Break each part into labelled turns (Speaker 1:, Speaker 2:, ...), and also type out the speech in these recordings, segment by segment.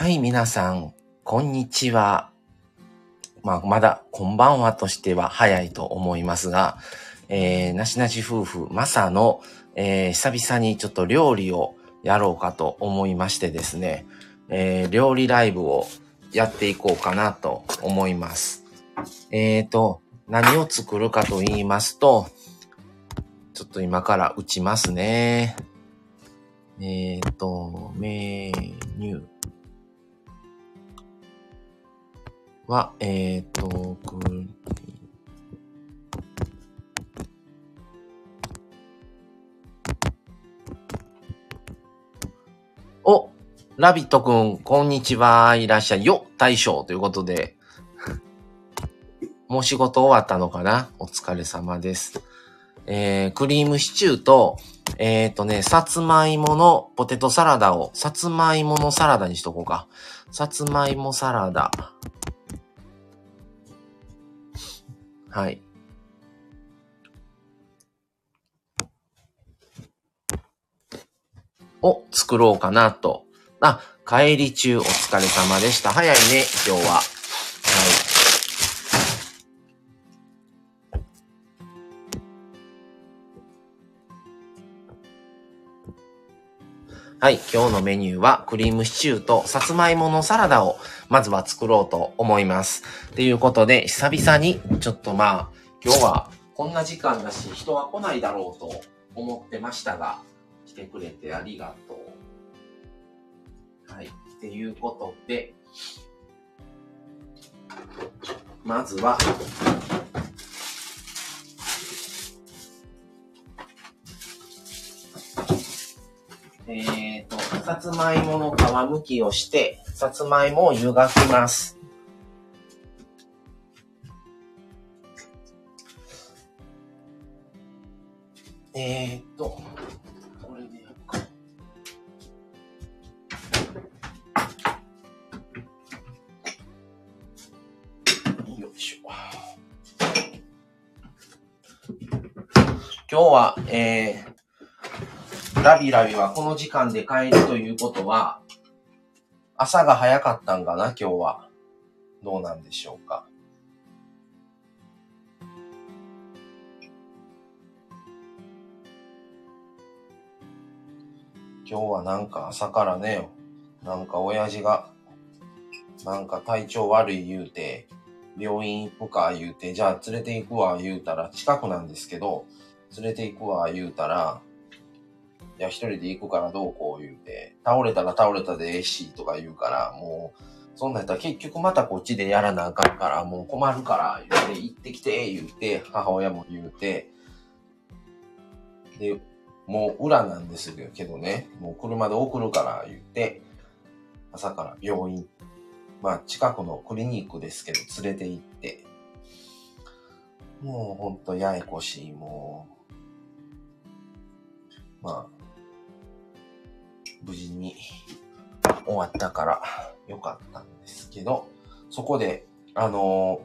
Speaker 1: はい、皆さん、こんにちは。まあ、まだ、こんばんはとしては早いと思いますが、えー、なしなし夫婦、まさの、えー、久々にちょっと料理をやろうかと思いましてですね、えー、料理ライブをやっていこうかなと思います。えーと、何を作るかと言いますと、ちょっと今から打ちますね。えーと、メニュー。は、えっ、ー、と、お、ラビットくん、こんにちは。いらっしゃい。よ、大将ということで。もう仕事終わったのかな？お疲れ様です。えー、クリームシチューと、えっ、ー、とね、さつまいものポテトサラダを、さつまいものサラダにしとこうか。さつまいもサラダ。はい。を作ろうかなと。あ、帰り中お疲れ様でした。早いね、今日は。はい。はい、今日のメニューはクリームシチューとさつまいものサラダをまずは作ろうと思います。ということで、久々にちょっとまあ、今日はこんな時間だし人は来ないだろうと思ってましたが、来てくれてありがとう。はい。っていうことで、まずは、えっ、ー、と、さつまいもの皮むきをして、さつまいもを湯がきます。えー、っと、これでやるか。よいしょ。今日は、えー、ラビラビはこの時間で帰るということは、朝が早かったんかな、今日は。どうなんでしょうか。今日はなんか朝からね、なんか親父が、なんか体調悪い言うて、病院行くか言うて、じゃあ連れて行くわ言うたら、近くなんですけど、連れて行くわ言うたら、いや、一人で行くからどうこう言うて、倒れたら倒れたでええし、とか言うから、もう、そんなんやったら結局またこっちでやらなあかんから、もう困るから、言うて、行ってきて、言うて、母親も言うて、で、もう裏なんですけどね、もう車で送るから言って、朝から病院、まあ近くのクリニックですけど連れて行って、もうほんとややこしい、もう、まあ、無事に終わったからよかったんですけど、そこで、あの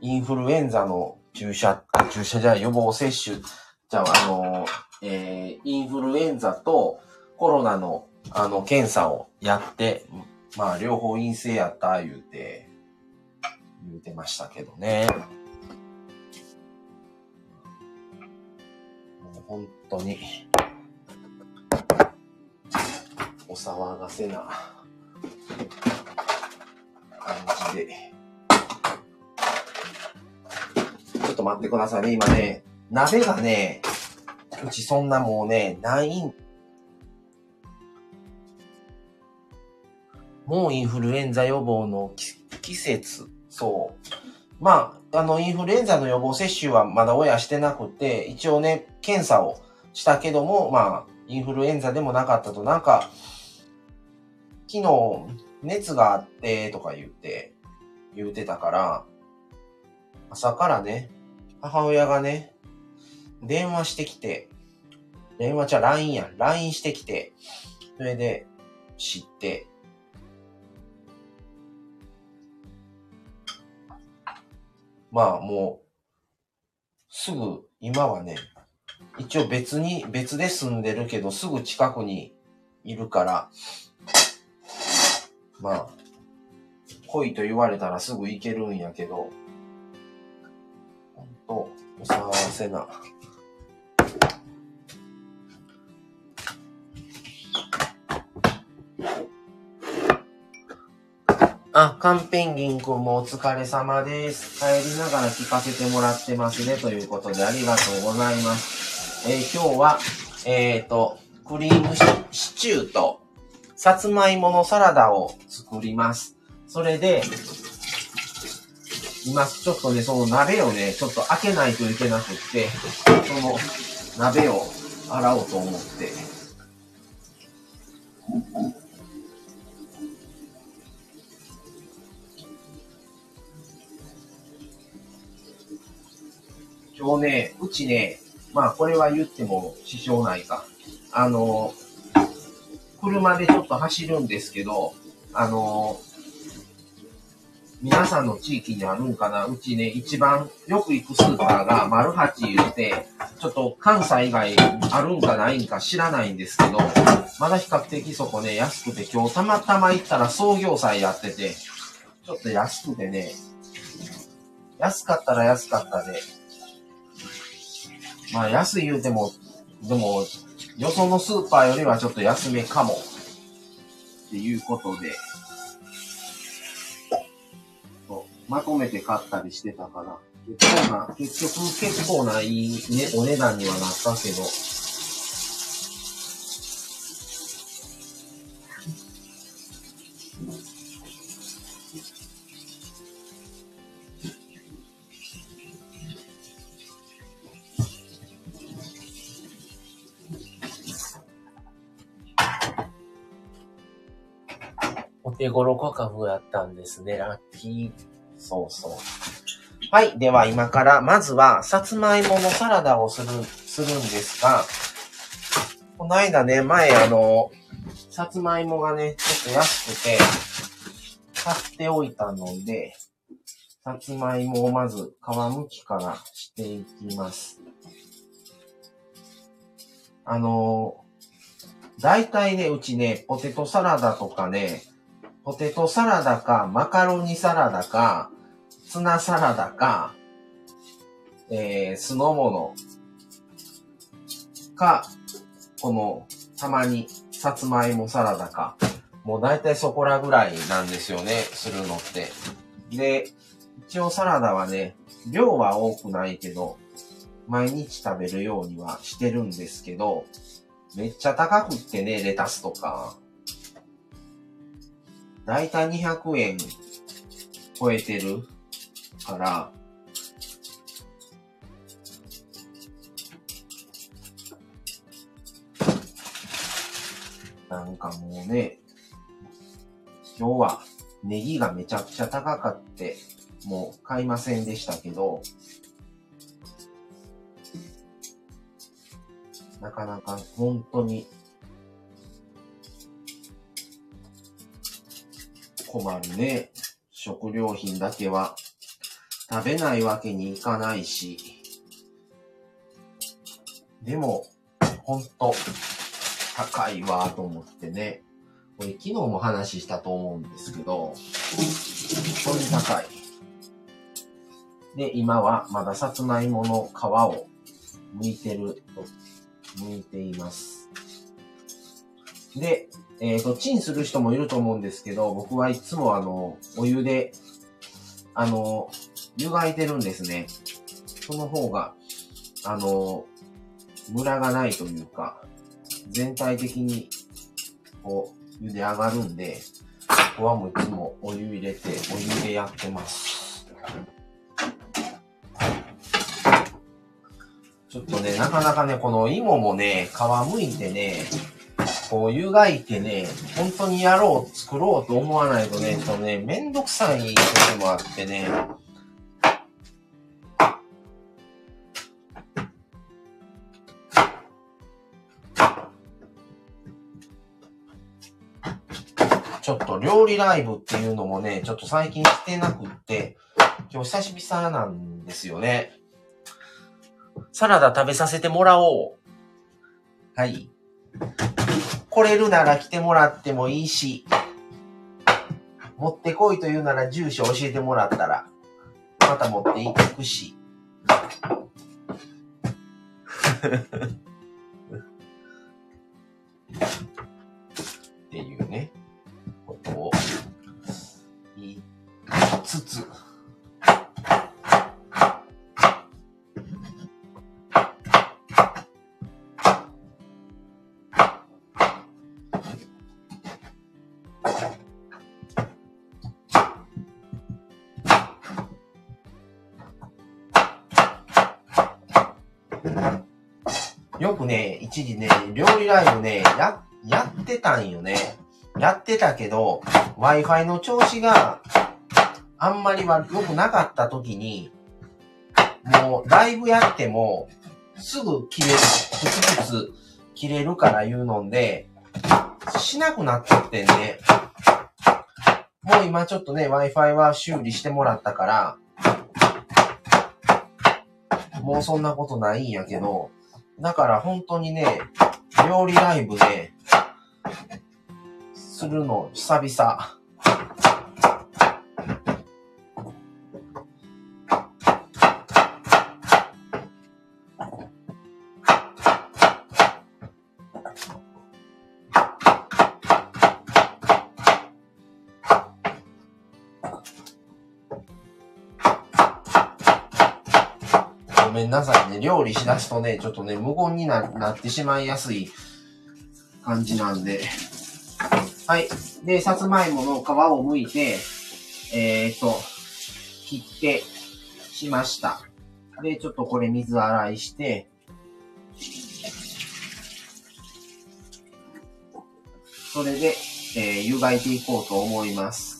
Speaker 1: インフルエンザの注射、注射じゃ予防接種、じゃあ、あのえー、インフルエンザとコロナの、あの、検査をやって、まあ、両方陰性やった言うて、言うてましたけどね。もう本当に、お騒がせな感じで。ちょっと待ってくださいね。今ね、鍋がね、うちそんなもうね、ないん。もうインフルエンザ予防の季節。そう。まあ、あの、インフルエンザの予防接種はまだ親してなくて、一応ね、検査をしたけども、まあ、インフルエンザでもなかったと、なんか、昨日、熱があって、とか言って、言うてたから、朝からね、母親がね、電話してきて、電話じゃ LINE や、LINE してきて、それで知って、まあもう、すぐ、今はね、一応別に、別で住んでるけど、すぐ近くにいるから、まあ、来いと言われたらすぐ行けるんやけど、ほんと、お騒がせな。あ、カンペンギンくんもお疲れ様です。帰りながら聞かせてもらってますね。ということでありがとうございます。えー、今日は、えっ、ー、と、クリームシチューと、さつまいものサラダを作ります。それで、今ちょっとね、その鍋をね、ちょっと開けないといけなくって、その鍋を洗おうと思って。今日ね、うちね、まあこれは言っても支障ないか。あの、車でちょっと走るんですけど、あの、皆さんの地域にあるんかな？うちね、一番よく行くスーパーが丸八言うて、ちょっと関西以外あるんかないんか知らないんですけど、まだ比較的そこね、安くて今日たまたま行ったら創業祭やってて、ちょっと安くてね、安かったら安かったで、まあ安い言うても、でも、よそのスーパーよりはちょっと安めかも。っていうことで、まとめて買ったりしてたから、結構な、結局結構ないい、ね、お値段にはなったけど、お手頃価格やったんですね。ラッキー。そうそう。はい。では今から、まずは、さつまいものサラダをする、するんですが、この間ね、前あの、さつまいもがね、ちょっと安くて、買っておいたので、さつまいもをまず皮むきからしていきます。あの、大体ね、うちね、ポテトサラダとかね、ポテトサラダか、マカロニサラダか、ツナサラダか、えー、酢の物か、この、たまに、さつまいもサラダか。もう大体そこらぐらいなんですよね、するのって。で、一応サラダはね、量は多くないけど、毎日食べるようにはしてるんですけど、めっちゃ高くってね、レタスとか、だいたい200円超えてるから、なんかもうね、今日はネギがめちゃくちゃ高かって、もう買いませんでしたけど、なかなか本当に困るね。食料品だけは食べないわけにいかないし。でも、ほんと、高いわと思ってね。これ昨日も話したと思うんですけど、本当に高い。で、今はまださつまいもの皮を剥いてると、剥いています。で、えっ、ー、と、チンする人もいると思うんですけど、僕はいつもあの、お湯で、あの、湯がいてるんですね。その方が、あの、ムラがないというか、全体的に、こう、茹で上がるんで、ここはもういつもお湯入れて、お湯でやってます。ちょっとね、なかなかね、この芋もね、皮むいてね、こう湯がいてね、本当にやろう、作ろうと思わないとね、とね、めんどくさい時もあってね、ちょっと料理ライブっていうのもね、ちょっと最近してなくって、今日久しぶりなんですよね。サラダ食べさせてもらおう。はい。来れるなら来てもらってもいいし、持ってこいと言うなら住所教えてもらったら、また持っていくし。っていうね、ことを言いつつ、一時ね、料理ライブね、や、やってたんよね。やってたけど、Wi-Fi の調子があんまりは良くなかった時に、もうライブやっても、すぐ切れる、プツプツ切れるから言うので、しなくなっちゃってんね。もう今ちょっとね、Wi-Fi は修理してもらったから、もうそんなことないんやけど、だから本当にね、料理ライブで、するの久々。料理しだすとね、ちょっとね、無言にななってしまいやすい感じなんで。はい。で、さつまいもの皮を剥いて、えー、っと、切ってしました。で、ちょっとこれ水洗いして、それで、えー、湯がいていこうと思います。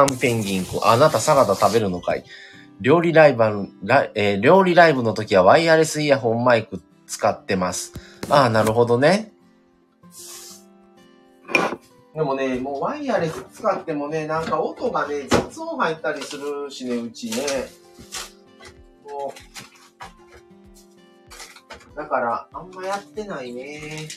Speaker 1: カンペンギンくあなたサラダ食べるのかい？料理ライブ、ラえー、料理ライブの時はワイヤレスイヤホンマイク使ってます。ああ、なるほどね。でもね、もうワイヤレス使ってもね、なんか音がね、雑音入ったりするしね、うちね。もう、だから、あんまやってないね。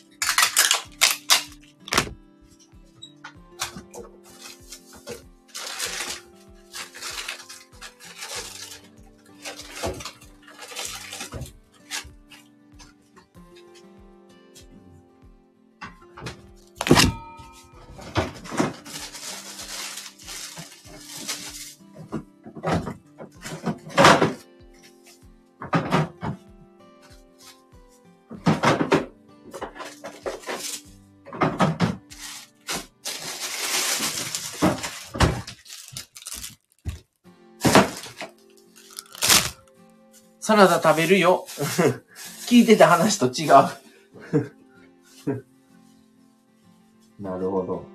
Speaker 1: サラダ食べるよ。聞いてた話と違う。なるほど。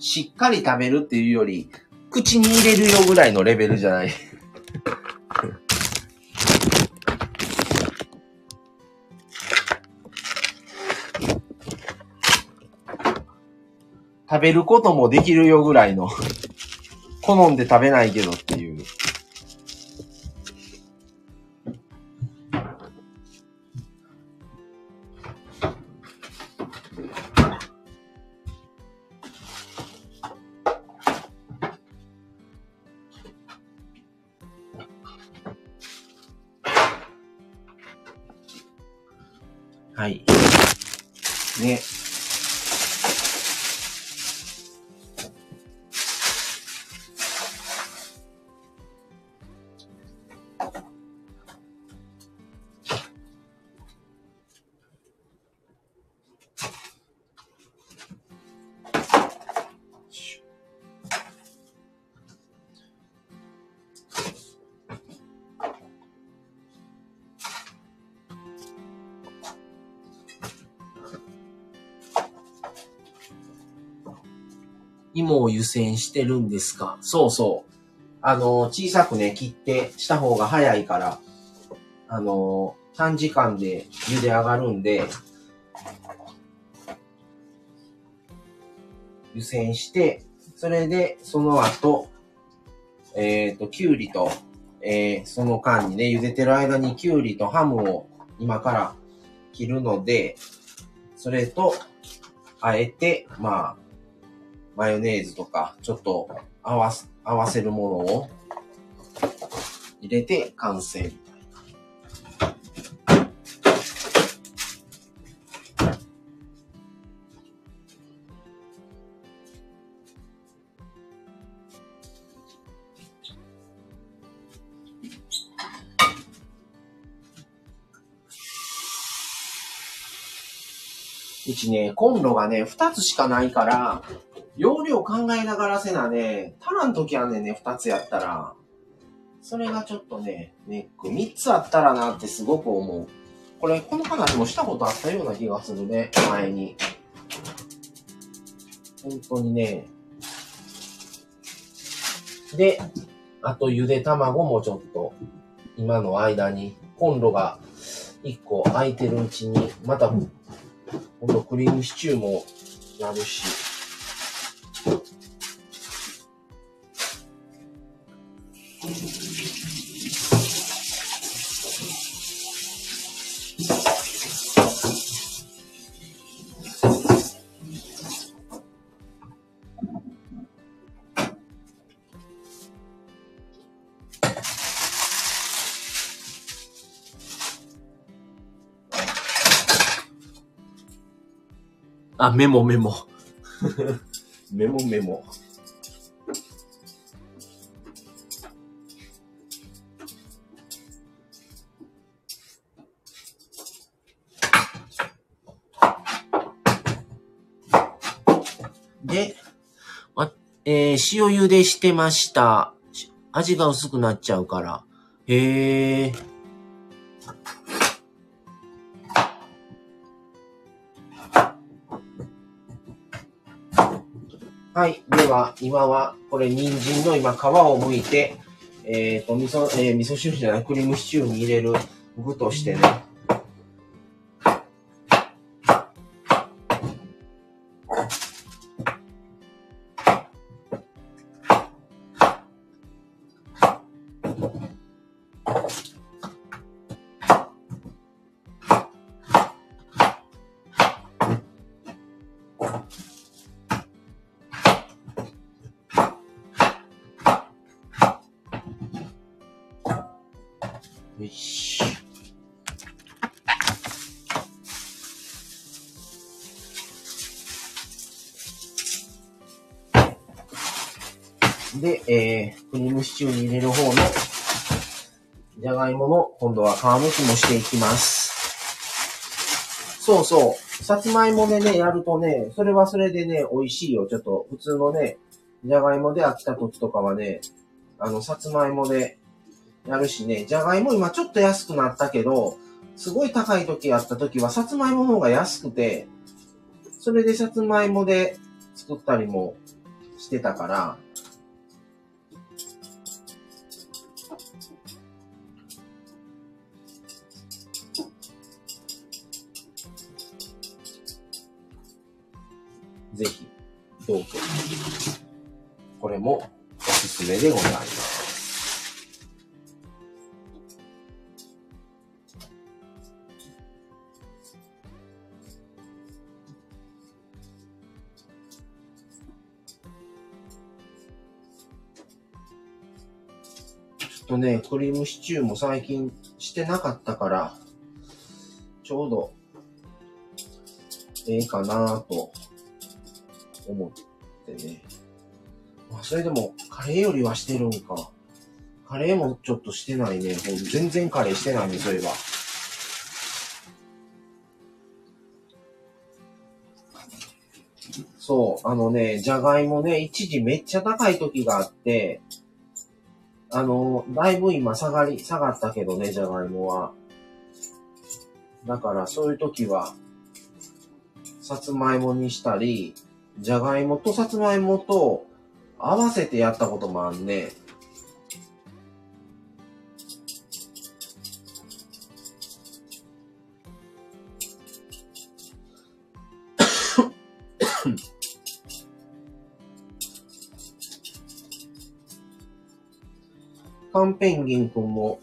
Speaker 1: しっかり食べるっていうより、口に入れるよぐらいのレベルじゃない。食べることもできるよぐらいの好んで食べないけどっていう。芋を湯煎してるんですか？そうそう。あの、小さくね、切ってした方が早いから、あの、短時間で茹で上がるんで、湯煎して、それで、その後、えっ、と、きゅうりと、えーその間にね、茹でてる間にきゅうりとハムを今から切るので、それと、あえて、まあ、マヨネーズとか、ちょっと合わす、合わせるものを入れて完成みたいな。うちね、コンロがね、二つしかないから、容量考えながらせなね、足らんときはねんね、二つやったら。それがちょっとね、ネック。三つあったらなってすごく思う。これ、この話もしたことあったような気がするね、前に。本当にね。で、あとゆで卵もちょっと、今の間に、コンロが一個空いてるうちに、また、今度クリームシチューもやるし。あ、メモメモ。メモメモ。で、あえー塩茹でしてました。味が薄くなっちゃうから。へえ。はい。では、今は、これ、人参の今、皮を剥いて、えっ、と、味噌、えー味噌汁じゃない、クリームシチューに入れる具としてね。皮むきもしていきます。そうそう。さつまいもでね、やるとね、それはそれでね、美味しいよ。ちょっと、普通のね、じゃがいもで飽きた時とかはね、あの、さつまいもでやるしね、じゃがいも今ちょっと安くなったけど、すごい高い時やった時は、さつまいもの方が安くて、それでさつまいもで作ったりもしてたから、これもおすすめでございます。ちょっとね、クリームシチューも最近してなかったから、ちょうど、ええかなと思ってね。まあ、それでも、カレーよりはしてるんか。カレーもちょっとしてないね。ほん全然カレーしてないね、そういえば。そう、あのね、じゃがいもね、一時めっちゃ高い時があって、あの、だいぶ今下がり、下がったけどね、じゃがいもは。だからそういう時は、さつまいもにしたり、じゃがいもとさつまいもと合わせてやったこともあんね。カンペンギン君も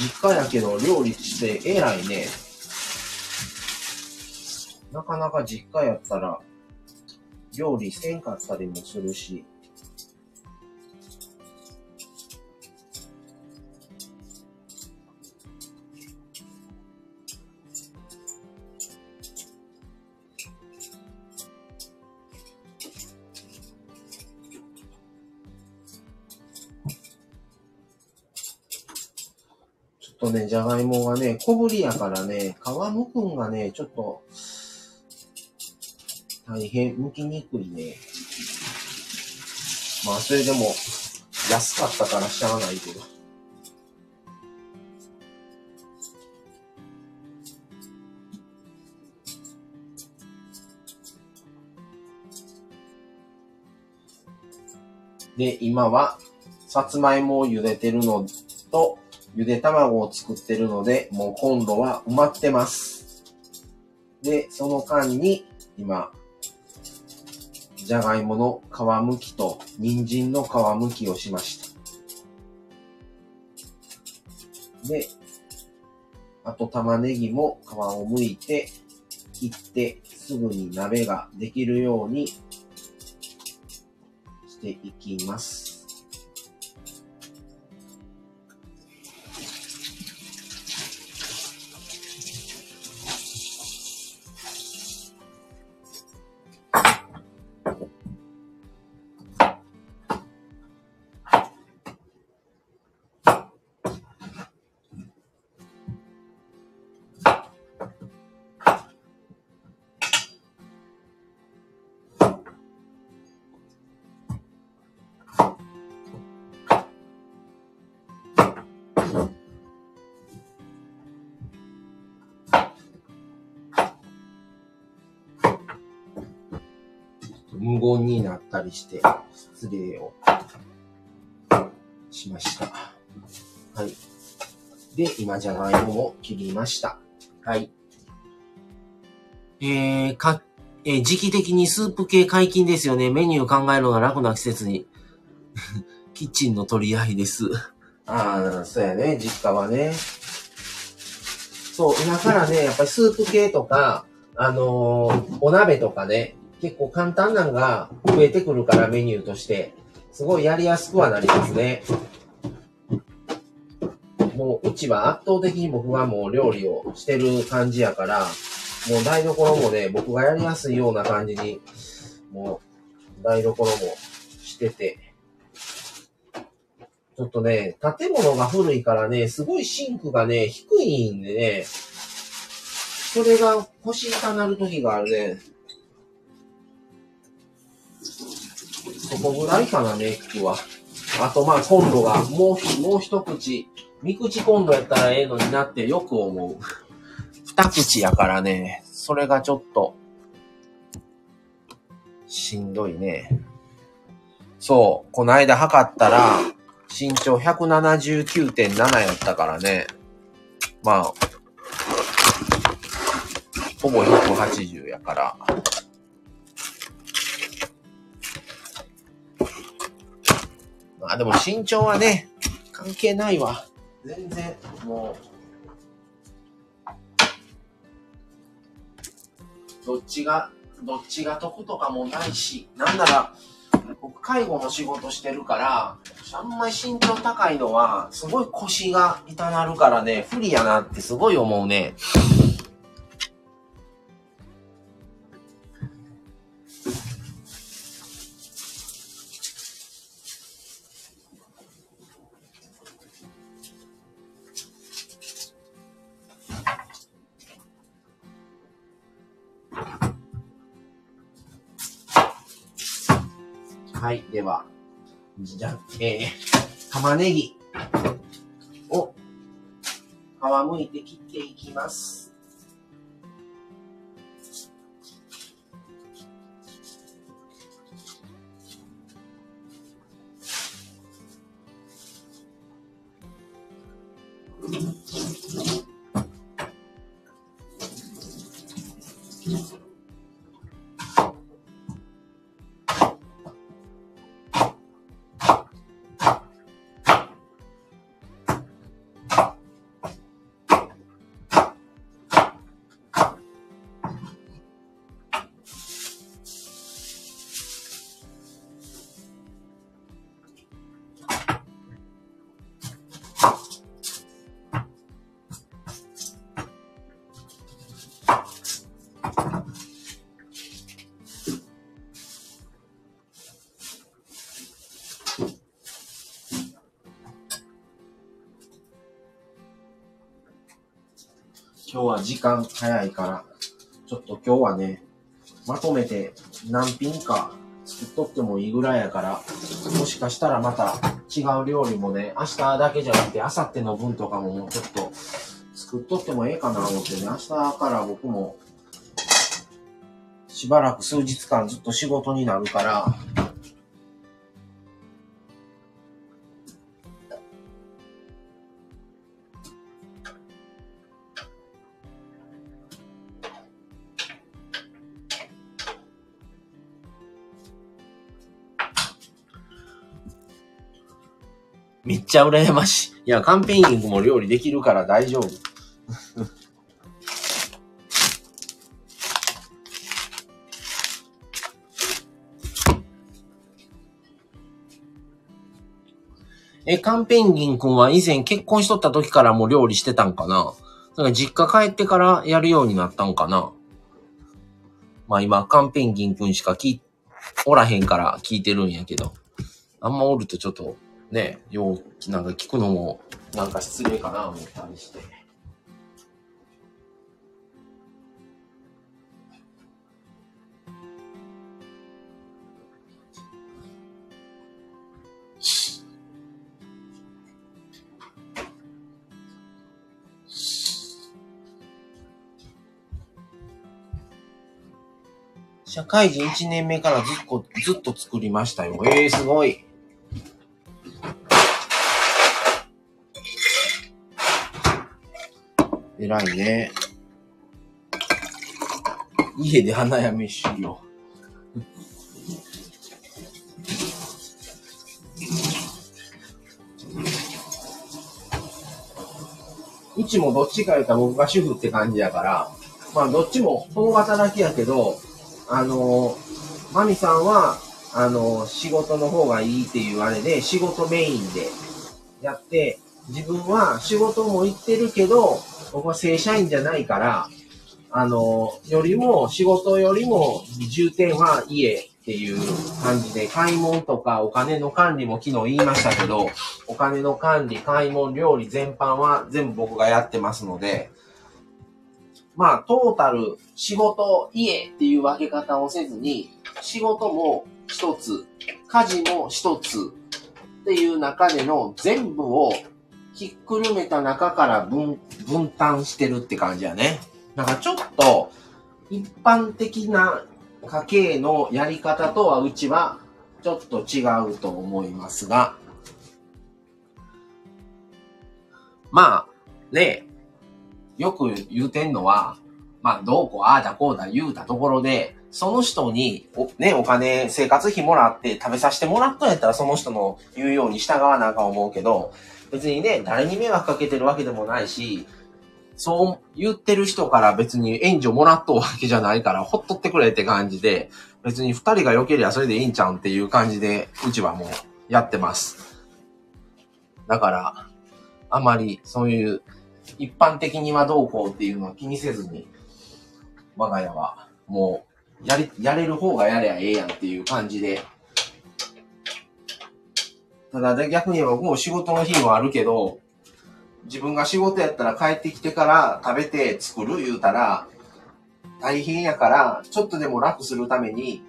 Speaker 1: 実家やけど料理して偉いね。なかなか実家やったら料理せんかったりもするし。ちょっとね、じゃがいもがね、小ぶりやからね、皮むくんがね、ちょっと、大変、剥きにくいね。まあ、それでも、安かったからしゃあないけど。で、今は、さつまいもを茹でてるのと、ゆで卵を作ってるので、もう今度は埋まってます。で、その間に、今、じゃがいもの皮むきと、人参の皮むきをしました。で、あと玉ねぎも皮をむいて、切って、すぐに鍋ができるようにしていきます。無言になったりして、失礼をしました。はい。で、今、じゃがいもを切りました。はい。えー、か、えー時期的にスープ系解禁ですよね。メニュー考えるのが楽な季節に。キッチンの取り合いです。ああ、そうやね。実家はね。そう、今からね、やっぱりスープ系とか、あのーお鍋とかね、結構簡単なのが増えてくるからメニューとして、すごいやりやすくはなりますね。もう、うちは圧倒的に僕がもう料理をしてる感じやから、もう台所もね、僕がやりやすいような感じに、もう、台所もしてて、ちょっとね、建物が古いからね、すごいシンクがね、低いんでね、それが腰痛なる時があるね。こぐらいかな、ネックは。あと、まあ、コンロが、もう、もう一口。三口コンロやったらええのになってよく思う。二口やからね、それがちょっと、しんどいね。そう、この間測ったら、身長179.7やったからね。まあ、ほぼ180やから。まあでも身長はね、関係ないわ。全然、もう、どっちが、どっちが得とかもないし、なんなら、僕介護の仕事してるから、あんまり身長高いのは、すごい腰が痛なるからね、不利やなってすごい思うね。はい、では、じゃ、えー、玉ねぎを皮むいて切っていきます。今日は時間早いから、ちょっと今日はね、まとめて何品か作っとってもいいぐらいやから、もしかしたらまた違う料理もね、明日だけじゃなくて明後日の分とかももうちょっと作っとってもええかな思ってね、明日から僕もしばらく数日間ずっと仕事になるから、ちゃ羨ましい。いや、カンペイングも料理できるから大丈夫。え、カンペンギン君は以前結婚しとった時からも料理してたんかな？だか実家帰ってからやるようになったんかな？まあ今、カンペンギン君しか聞、おらへんから聞いてるんやけど。あんまおるとちょっと、ね、よう、なんか聞くのも、なんか失礼かな思ったりして。社会人1年目からずっと、ずっと作りましたよ。ええー、すごい。偉いね。家で花嫁しよう。うちもどっちか言ったら僕が主婦って感じやから、まあどっちも共働きやけど、あの、マミさんは、あの、仕事の方がいいっていうあれで、仕事メインでやって、自分は仕事も行ってるけど、僕は正社員じゃないから、あの、よりも、仕事よりも重点は家っていう感じで、買い物とかお金の管理も昨日言いましたけど、お金の管理、買い物、料理全般は全部僕がやってますので、まあ、トータル、仕事、家っていう分け方をせずに、仕事も一つ、家事も一つっていう中での全部をひっくるめた中から分、分担してるって感じやね。なんかちょっと、一般的な家計のやり方とはうちはちょっと違うと思いますが、まあ、ね、よく言うてんのは、まあ、どうこう、ああだこうだ言うたところで、その人にお、ね、お金、生活費もらって食べさせてもらったんやったら、その人の言うように従わなあかん思うけど、別にね、誰に迷惑かけてるわけでもないし、そう言ってる人から別に援助もらっとうわけじゃないから、ほっとってくれって感じで、別に二人が良ければそれでいいんちゃうんっていう感じで、うちはもうやってます。だから、あまりそういう一般的にはどうこうっていうのは気にせずに、我が家はもう、やり、やれる方がやればええやんっていう感じで。ただ逆に言えば僕も仕事の日もあるけど、自分が仕事やったら帰ってきてから食べて作る言うたら、大変やから、ちょっとでも楽するために、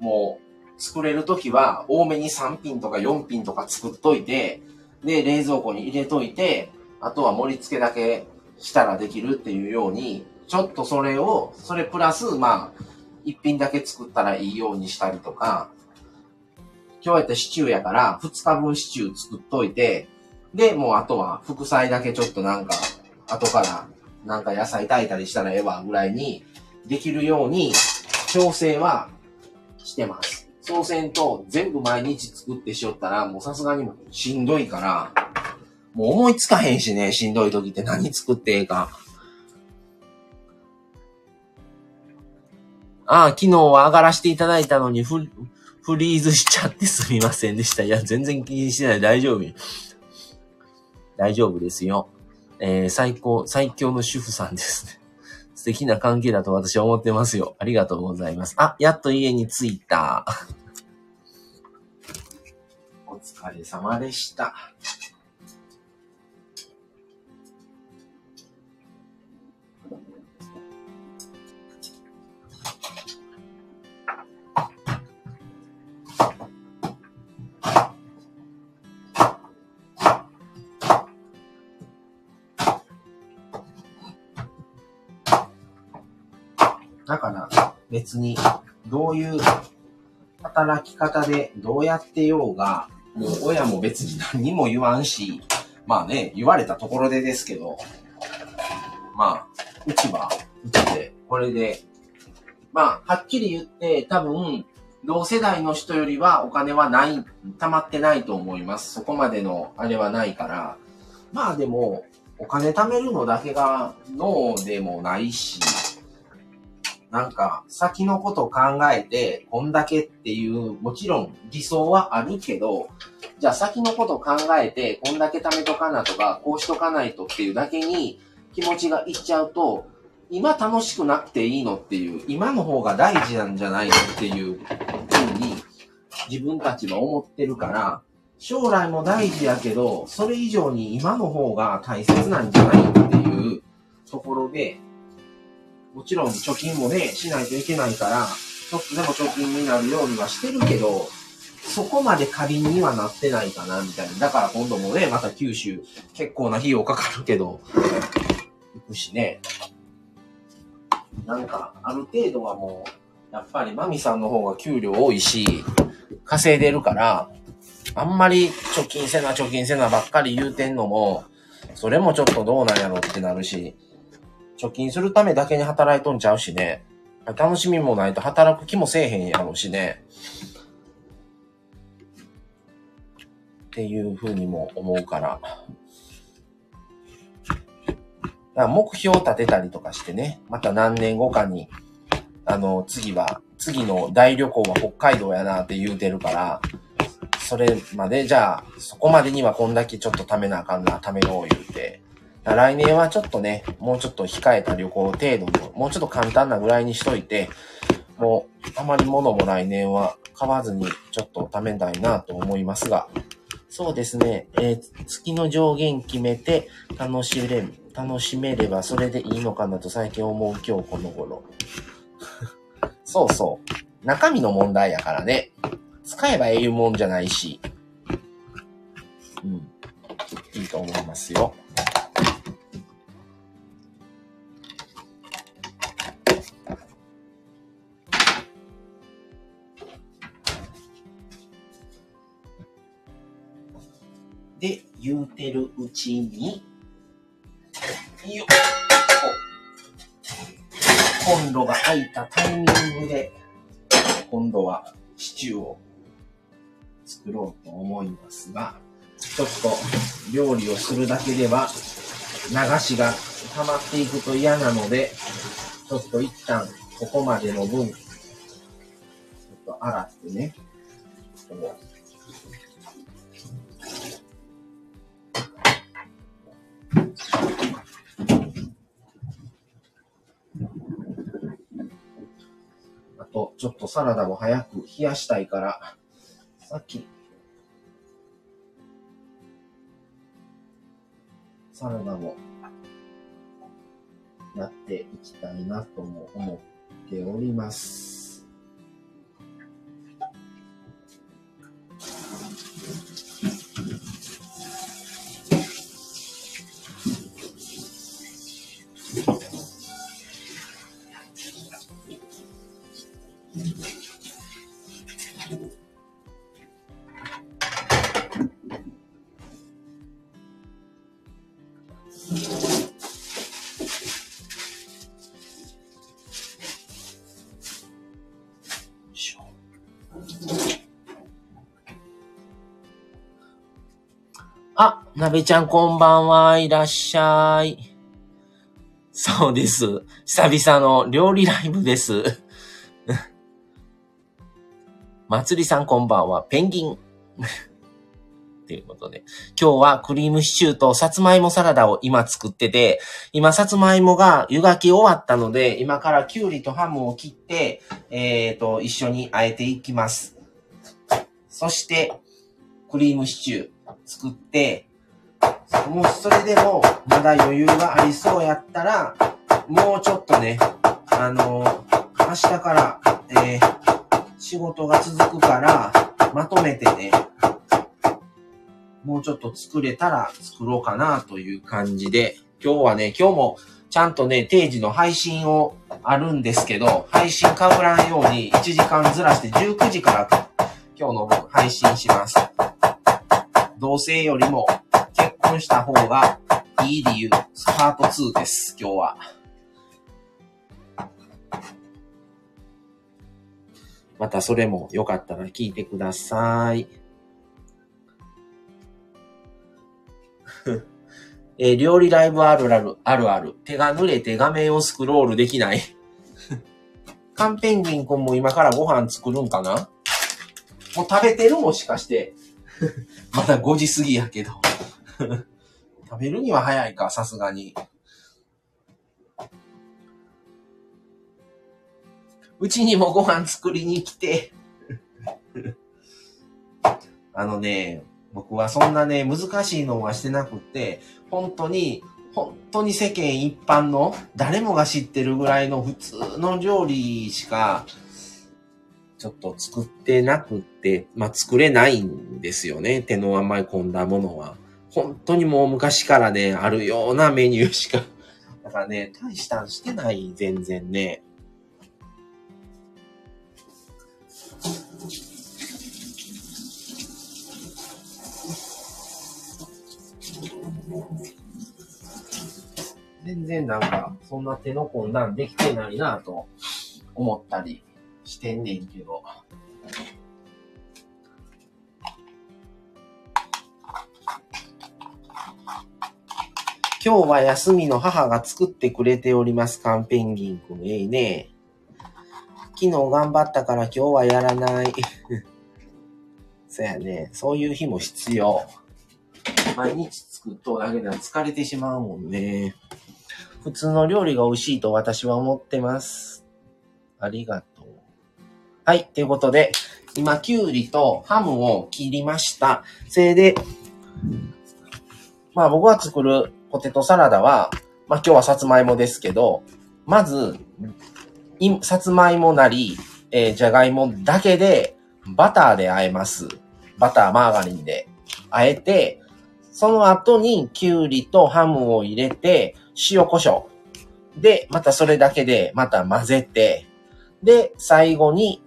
Speaker 1: もう、作れるときは多めに3品とか4品とか作っといて、で、冷蔵庫に入れといて、あとは盛り付けだけしたらできるっていうように、ちょっとそれを、それプラス、まあ、一品だけ作ったらいいようにしたりとか、今日やったシチューやから、2日分シチュー作っといて、で、もうあとは副菜だけちょっとなんか、後からなんか野菜炊いたりしたらええわぐらいにできるように調整はしてます。そうせんと全部毎日作ってしよったらもうさすがにもしんどいから、もう思いつかへんしね、しんどい時って何作ってええか。ああ、昨日は上がらせていただいたのにフフリーズしちゃってすみませんでした。いや、全然気にしてない。大丈夫。大丈夫ですよ。えー、最高、最強の主婦さんですね。素敵な関係だと私は思ってますよ。ありがとうございます。あ、やっと家に着いた。お疲れ様でした。別に、どういう働き方でどうやってようが、もう親も別に何も言わんし、まあね、言われたところでですけど、まあ、うちは、うちで、これで、まあ、はっきり言って、多分、同世代の人よりはお金はない、溜まってないと思います。そこまでのあれはないから。まあでも、お金貯めるのだけが脳でもないし、なんか、先のこと考えて、こんだけっていう、もちろん理想はあるけど、じゃあ先のこと考えて、こんだけ貯めとかなとか、こうしとかないとっていうだけに気持ちがいっちゃうと、今楽しくなくていいのっていう、今の方が大事なんじゃないのっていうふうに自分たちは思ってるから、将来も大事やけど、それ以上に今の方が大切なんじゃないっていうところで、もちろん貯金もね、しないといけないから、ちょっとでも貯金になるようにはしてるけど、そこまで過敏にはなってないかな、みたいな。だから今度もね、また九州、結構な費用かかるけど、行くしね。なんか、ある程度はもう、やっぱりマミさんの方が給料多いし、稼いでるから、あんまり貯金せな貯金せなばっかり言うてんのも、それもちょっとどうなんやろってなるし、貯金するためだけに働いとんちゃうしね。楽しみもないと働く気もせえへんやろうしね。っていうふうにも思うから。だから目標を立てたりとかしてね、また何年後かに、あの、次は、次の大旅行は北海道やなって言うてるから、それまで、じゃあ、そこまでにはこんだけちょっと貯めなあかんな、貯めよう言うて。来年はちょっとね、もうちょっと控えた旅行程度の、もうちょっと簡単なぐらいにしといて、もう、あまり物も来年は買わずにちょっと貯めたいなと思いますが、そうですね、えー月の上限決めて楽しれ、楽しめればそれでいいのかなと最近思う今日この頃。そうそう。中身の問題やからね。使えばええもんじゃないし。うん。いいと思いますよ。で、言うてるうちに、よっコンロが開いたタイミングで、今度はシチューを作ろうと思いますが、ちょっと料理をするだけでは流しが溜まっていくと嫌なので、ちょっと一旦ここまでの分、ちょっと洗ってね、こうあと、ちょっとサラダも早く冷やしたいから、さっき、サラダもやっていきたいなとも思っております。なべちゃんこんばんは。いらっしゃい。そうです。久々の料理ライブです。まつりさんこんばんは。ペンギン。ということで。今日はクリームシチューとさつまいもサラダを今作ってて、今さつまいもが湯がき終わったので、今からきゅうりとハムを切って、えっ、ー、と、一緒に和えていきます。そして、クリームシチュー作って、もうそれでもまだ余裕がありそうやったら、もうちょっとね、あのー、明日から、えー、仕事が続くから、まとめてね、もうちょっと作れたら作ろうかなという感じで、今日はね、今日もちゃんとね、定時の配信をあるんですけど、配信かぶらんように1時間ずらして19時から今日の僕配信します。同性よりも婚した方がいい理由、スパート2です、今日は。またそれもよかったら聞いてください。えー、料理ライブあるある、あるある。手が濡れて画面をスクロールできない。カンペンギン君も今からご飯作るんかな？もう食べてるもしかして。まだ5時過ぎやけど。食べるには早いか、さすがに。うちにもご飯作りに来て。あのね、僕はそんなね、難しいのはしてなくて、本当に、本当に世間一般の誰もが知ってるぐらいの普通の料理しか、ちょっと作ってなくって、まあ作れないんですよね。手の甘い込んだものは。本当にもう昔からね、あるようなメニューしか。だからね、大したんしてない、全然ね。全然なんか、そんな手の込んだんできてないなと思ったりしてんねんけど。今日は休みの母が作ってくれております、カンペンギンくん。ええね。昨日頑張ったから今日はやらない。そやね。そういう日も必要。毎日作っとうだけでは疲れてしまうもんね。普通の料理が美味しいと私は思ってます。ありがとう。はい。ということで、今、きゅうりとハムを切りました。それで、まあ僕が作るポテトサラダは、まあ今日はさつまいもですけど、まず、さつまいもなり、えー、じゃがいもだけで、バターで和えます。バター、マーガリンで和えて、その後にきゅうりとハムを入れて、塩胡椒。で、またそれだけで、また混ぜて、で、最後に、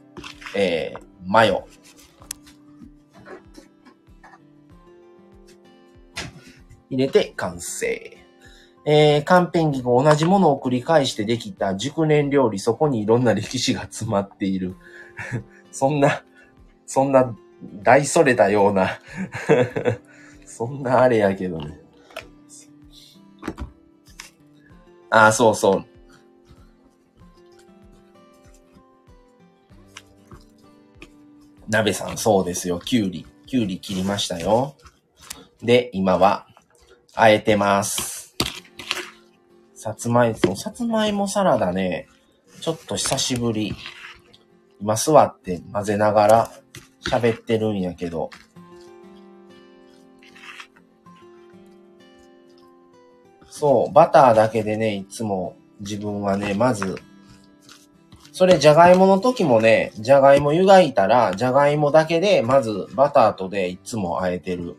Speaker 1: えー、マヨ。入れて完成。えー、カンペンギ同じものを繰り返してできた熟年料理、そこにいろんな歴史が詰まっている。そんな、そんな、大それたような そんなあれやけどね。ああ、そうそう。鍋さん、そうですよ。きゅうり。きゅうり切りましたよ。で、今は、あえてます。さつまいも、さつまいもサラダね、ちょっと久しぶり。今座って混ぜながら喋ってるんやけど、そう、バターだけでね、いつも自分はね、まず、それじゃがいもの時もね、じゃがいも湯がいたら、じゃがいもだけで、まずバターとでいつも和えてる。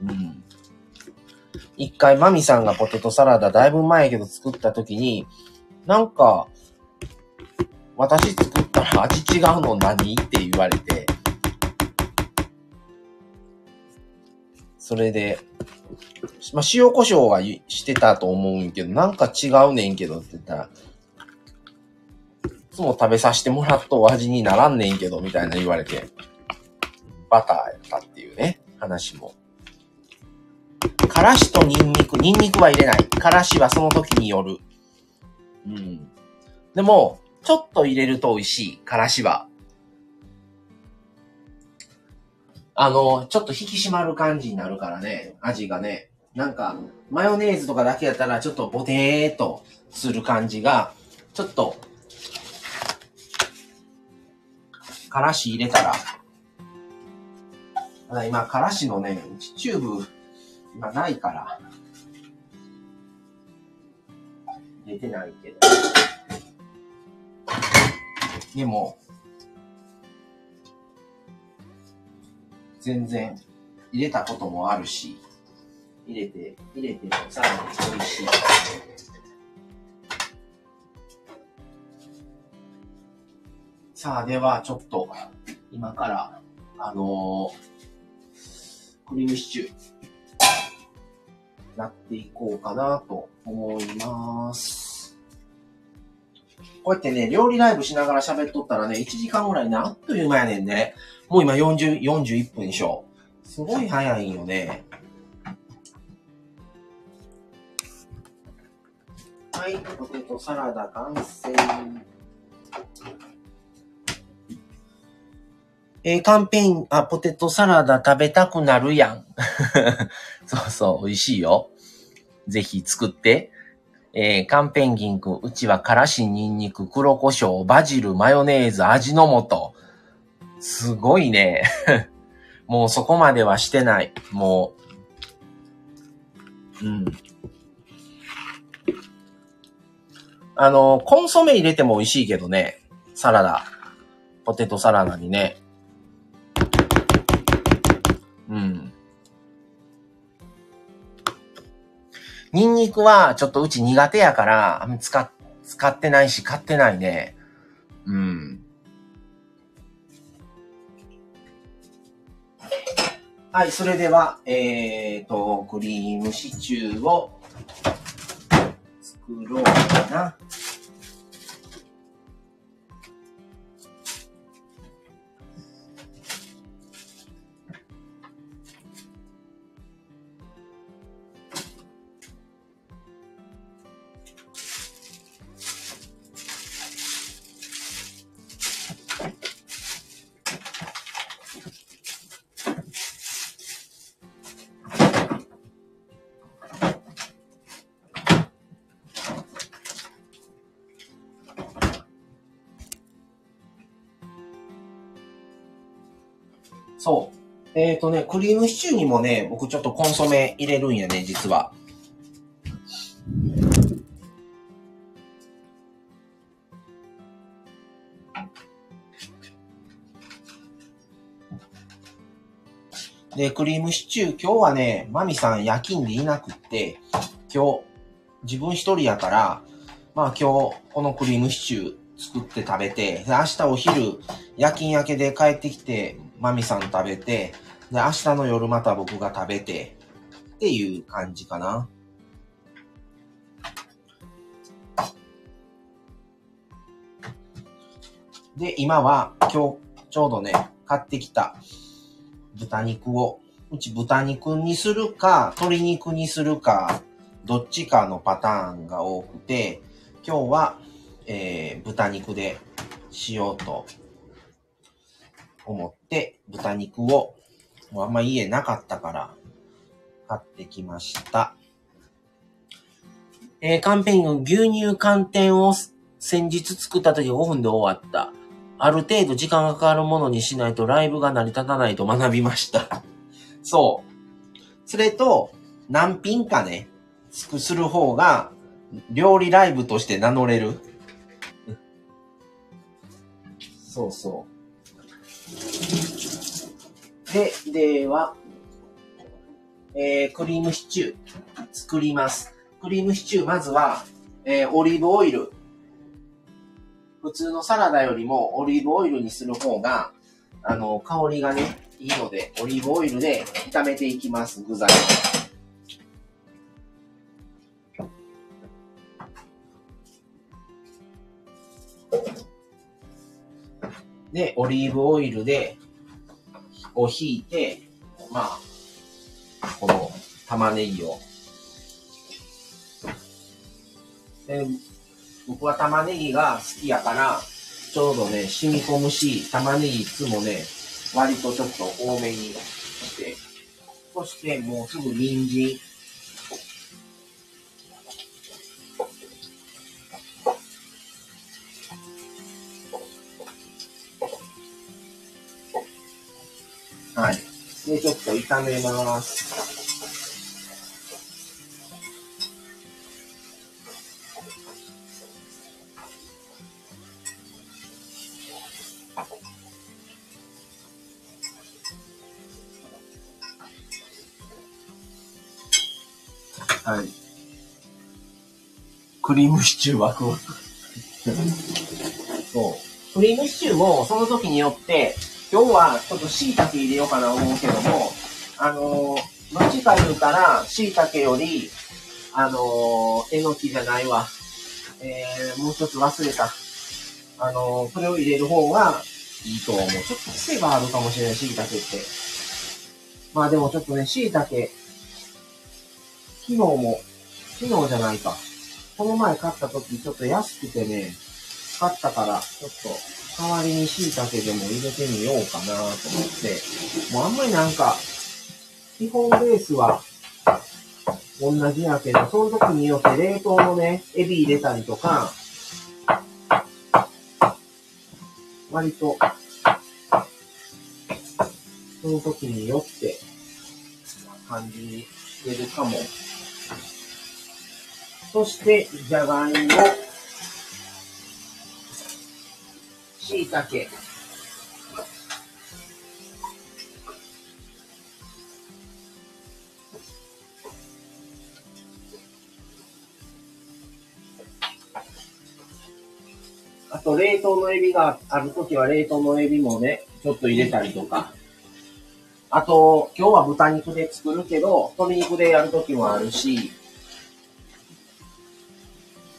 Speaker 1: うん。一回マミさんがポテトサラダだいぶ前やけど作った時に、なんか、私作ったら味違うの何って言われて、それで、まあ、塩胡椒はしてたと思うんけど、なんか違うねんけどって言ったら、いつも食べさせてもらっと味にならんねんけど、みたいな言われて、バターやったっていうね、話も。からしとニンニク、ニンニクは入れない。からしはその時による。うん。でも、ちょっと入れると美味しい。からしは。あの、ちょっと引き締まる感じになるからね、味がね。なんか、マヨネーズとかだけやったらちょっとボテーっとする感じが、ちょっと、からし入れたら、ただ今、からしのね、チューブ、今ないから、入れてないけど。でも、全然入れたこともあるし、入れて、入れてもさらに美味しい。さあ、では、ちょっと、今から、あのー、クリームシチュー、やっていこうかなと思います。こうやってね、料理ライブしながら喋っとったらね、1時間ぐらいね、あっという間やねんね。もう今40、41分でしょ。すごい早いんよね。はい、ポテトサラダ完成。えー、カンペイン、あ、ポテトサラダ食べたくなるやん。そうそう、美味しいよ。ぜひ作って。えー、カンペンギンくん、うちはからし、ニンニク、黒胡椒、バジル、マヨネーズ、味の素。すごいね。もうそこまではしてない。もう。うん。あの、コンソメ入れても美味しいけどね。サラダ。ポテトサラダにね。ニンニクはちょっとうち苦手やから、使、使ってないし買ってないね。うん。はい、それでは、えっ、ー、と、クリームシチューを作ろうかな。とね、クリームシチューにもね、僕ちょっとコンソメ入れるんやね、実は。で、クリームシチュー、今日はね、マミさん夜勤でいなくって、今日、自分一人やから、まあ今日、このクリームシチュー作って食べて、で、明日お昼、夜勤明けで帰ってきて、マミさん食べて、で、明日の夜また僕が食べて、っていう感じかな。で、今は今日ちょうどね、買ってきた豚肉を、うち豚肉にするか、鶏肉にするか、どっちかのパターンが多くて、今日は、えー、豚肉でしようと思って、豚肉を、もあんま家なかったから、買ってきました。えー、カンペイン牛乳寒天を先日作った時5分で終わった。ある程度時間がかかるものにしないとライブが成り立たないと学びました。そう。それと、何品かね、する方が、料理ライブとして名乗れる。そうそう。で、では、えー、クリームシチュー作ります。クリームシチュー、まずは、えー、オリーブオイル。普通のサラダよりもオリーブオイルにする方が、あの、香りがね、いいので、オリーブオイルで炒めていきます、具材で、オリーブオイルで、を引いて、まあ、この玉ねぎを。で僕は玉ねぎが好きやから、ちょうどね、染み込むし、玉ねぎいつもね、割とちょっと多めにして、そしてもうすぐ人参。で、ちょっと炒めます。はい。クリームシチューは食う。そう。クリームシチューもその時によって、今日はちょっと椎茸入れようかな思うけども、あのー、どっちか言うたら、椎茸より、あのー、えのきじゃないわ。えー、もう一つ忘れた。あのー、これを入れる方がいいと思う。ちょっと癖があるかもしれない、椎茸って。まあでもちょっとね、椎茸、昨日も、昨日じゃないか。この前買った時ちょっと安くてね、買ったから、ちょっと代わりに椎茸でも入れてみようかなと思って、もうあんまりなんか、基本ベースは同じやけど、その時によって冷凍のね、エビ入れたりとか、割と、その時によって、感じにしてるかも。そして、じゃがいも、椎茸。あと、冷凍のエビがあるときは、冷凍のエビもね、ちょっと入れたりとか。あと、今日は豚肉で作るけど、鶏肉でやるときもあるし、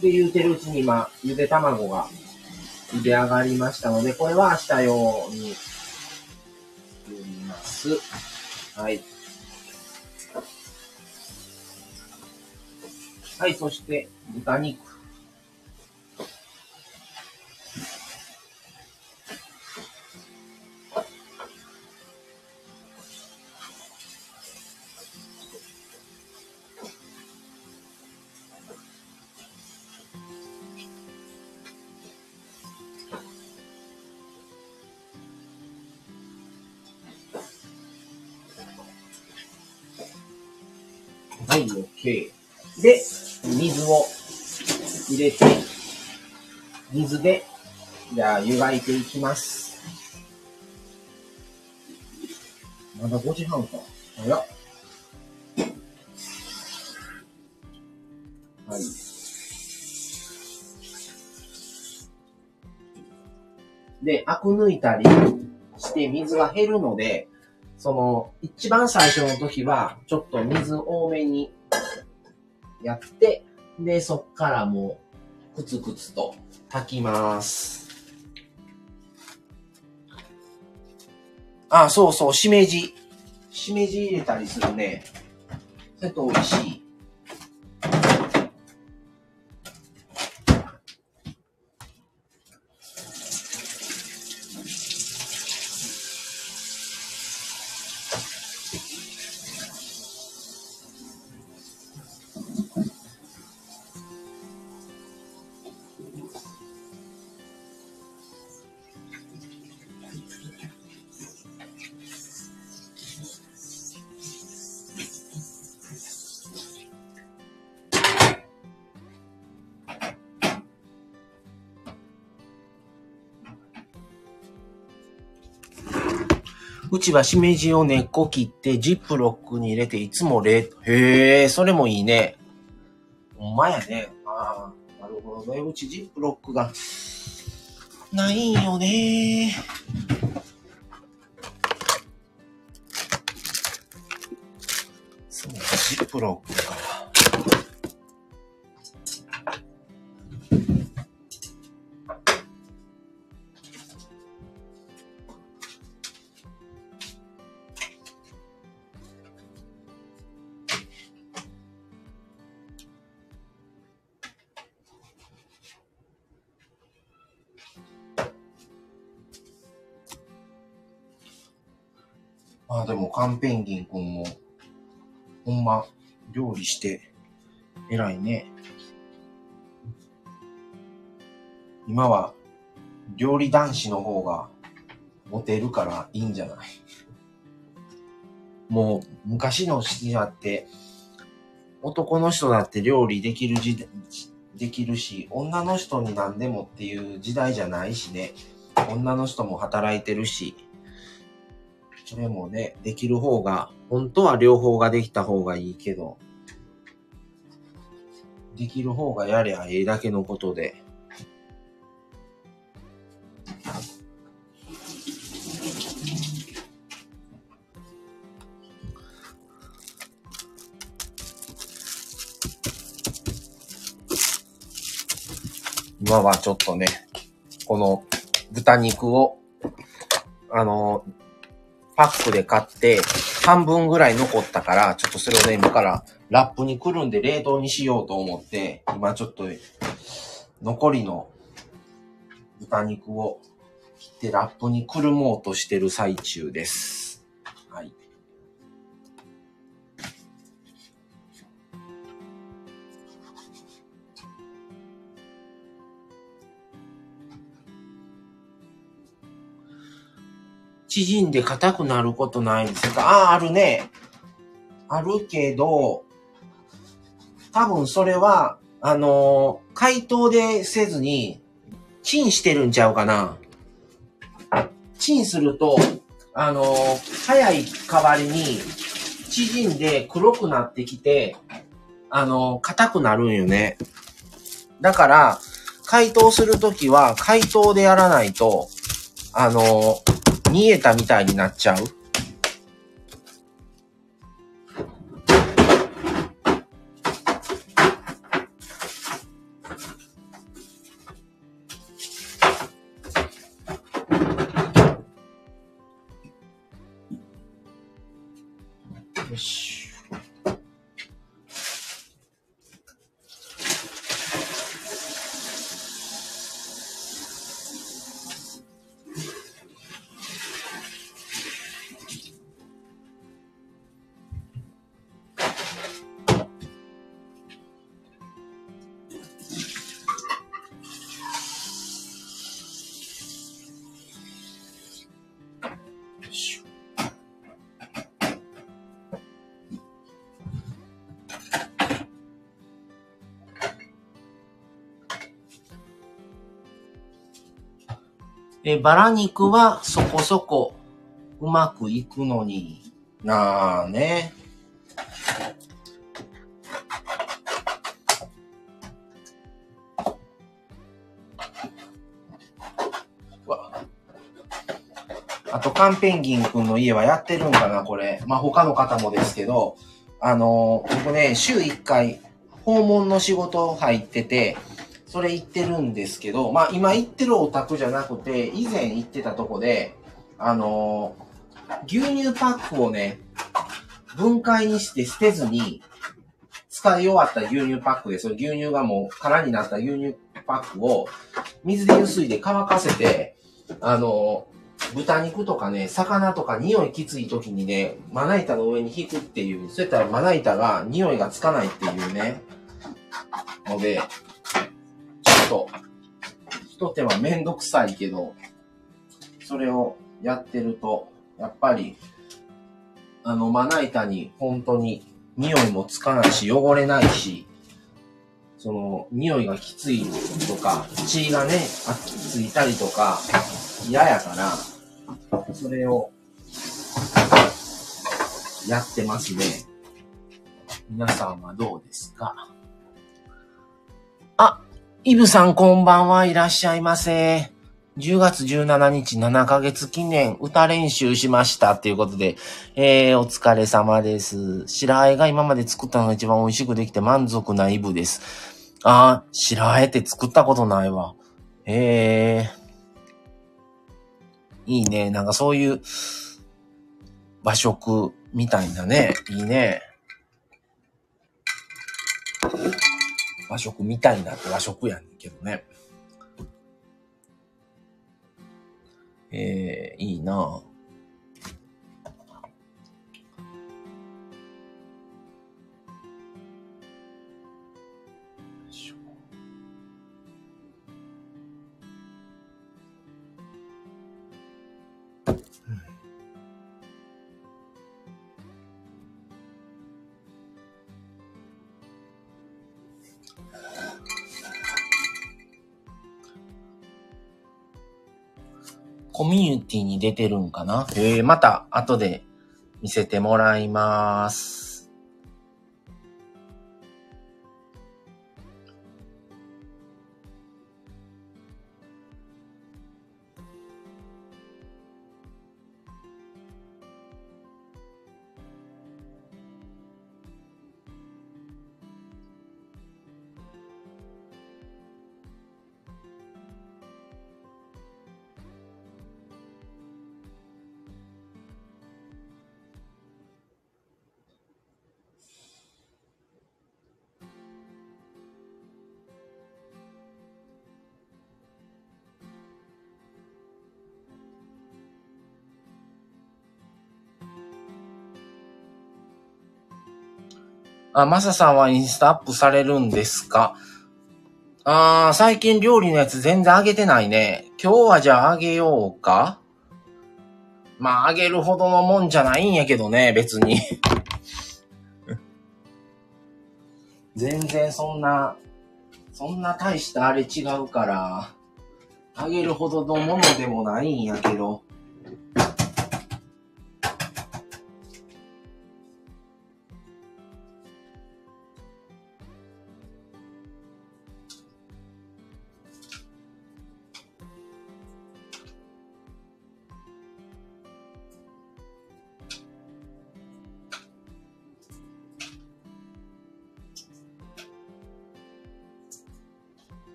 Speaker 1: で、言うてるうちに今、ゆで卵が茹で上がりましたので、これは明日用に作ります。はい。はい、そして、豚肉。湯がいていきます。まだ5時半か。早っ。はい。で、アク抜いたりして水が減るので、その、一番最初の時は、ちょっと水多めにやって、で、そっからもう、くつくつと炊きます。あ、そうそう、しめじ。しめじ入れたりするね。それと美味しい。ちはしめじを根っこ切ってジップロックに入れていつも冷凍。へえ、それもいいね。ほんまやね。ああ、なるほどね。うちジップロックがないんよね。ーああ、でもカンペンギン君も、ほんま、料理して、偉いね。今は、料理男子の方が、モテるからいいんじゃない？もう、昔の式があって、男の人だって料理できる時代、できるし、女の人に何でもっていう時代じゃないしね。女の人も働いてるし、それもね、できる方が、本当は両方ができた方がいいけど、できる方がやりゃええだけのことで。今はちょっとね、この豚肉を、あの、パックで買って、半分ぐらい残ったから、ちょっとそれをね、今からラップにくるんで冷凍にしようと思って、今ちょっと、残りの豚肉を切ってラップにくるもうとしてる最中です。縮んで硬くなることないんですか？ああ、あるね。あるけど、多分それは、あのー、解凍でせずに、チンしてるんちゃうかな。チンすると、あのー、早い代わりに、縮んで黒くなってきて、あのー、硬くなるんよね。だから、解凍するときは、解凍でやらないと、あの見えたみたいになっちゃう？え、バラ肉はそこそこうまくいくのになあね。あと、カンペンギン君の家はやってるんかな、これ。まあ、他の方もですけど、あの、僕ね、週1回、訪問の仕事入ってて、それ行ってるんですけど、まあ今行ってるお宅じゃなくて、以前行ってたとこで、あのー、牛乳パックをね、分解にして捨てずに、使い終わった牛乳パックで、その牛乳がもう空になった牛乳パックを水でゆすいで乾かせて、あのー、豚肉とかね、魚とか匂いきつい時にね、まな板の上に引くっていう、そういったらまな板が匂いがつかないっていうね、ので、と、一手間めんどくさいけど、それをやってると、やっぱり、あの、まな板に本当に匂いもつかないし、汚れないし、その、匂いがきついとか、血がね、あついたりとか、嫌やから、それを、やってますね。皆さんはどうですか？あ、イブさんこんばんはいらっしゃいませ。10月17日7ヶ月記念歌練習しましたっていうことで、えー、お疲れ様です。白あえが今まで作ったのが一番美味しくできて満足なイブです。あー、白あえって作ったことないわ。えー、いいね。なんかそういう和食みたいなね。いいね。和食みたいなって和食やねんけどね。えー、いいなコミュニティに出てるんかな？えー、また後で見せてもらいます。あ、マサさんはインスタアップされるんですか？あー、最近料理のやつ全然あげてないね。今日はじゃああげようか？まあ、あげるほどのもんじゃないんやけどね、別に。全然そんな、そんな大したあれ違うから、あげるほどのものでもないんやけど。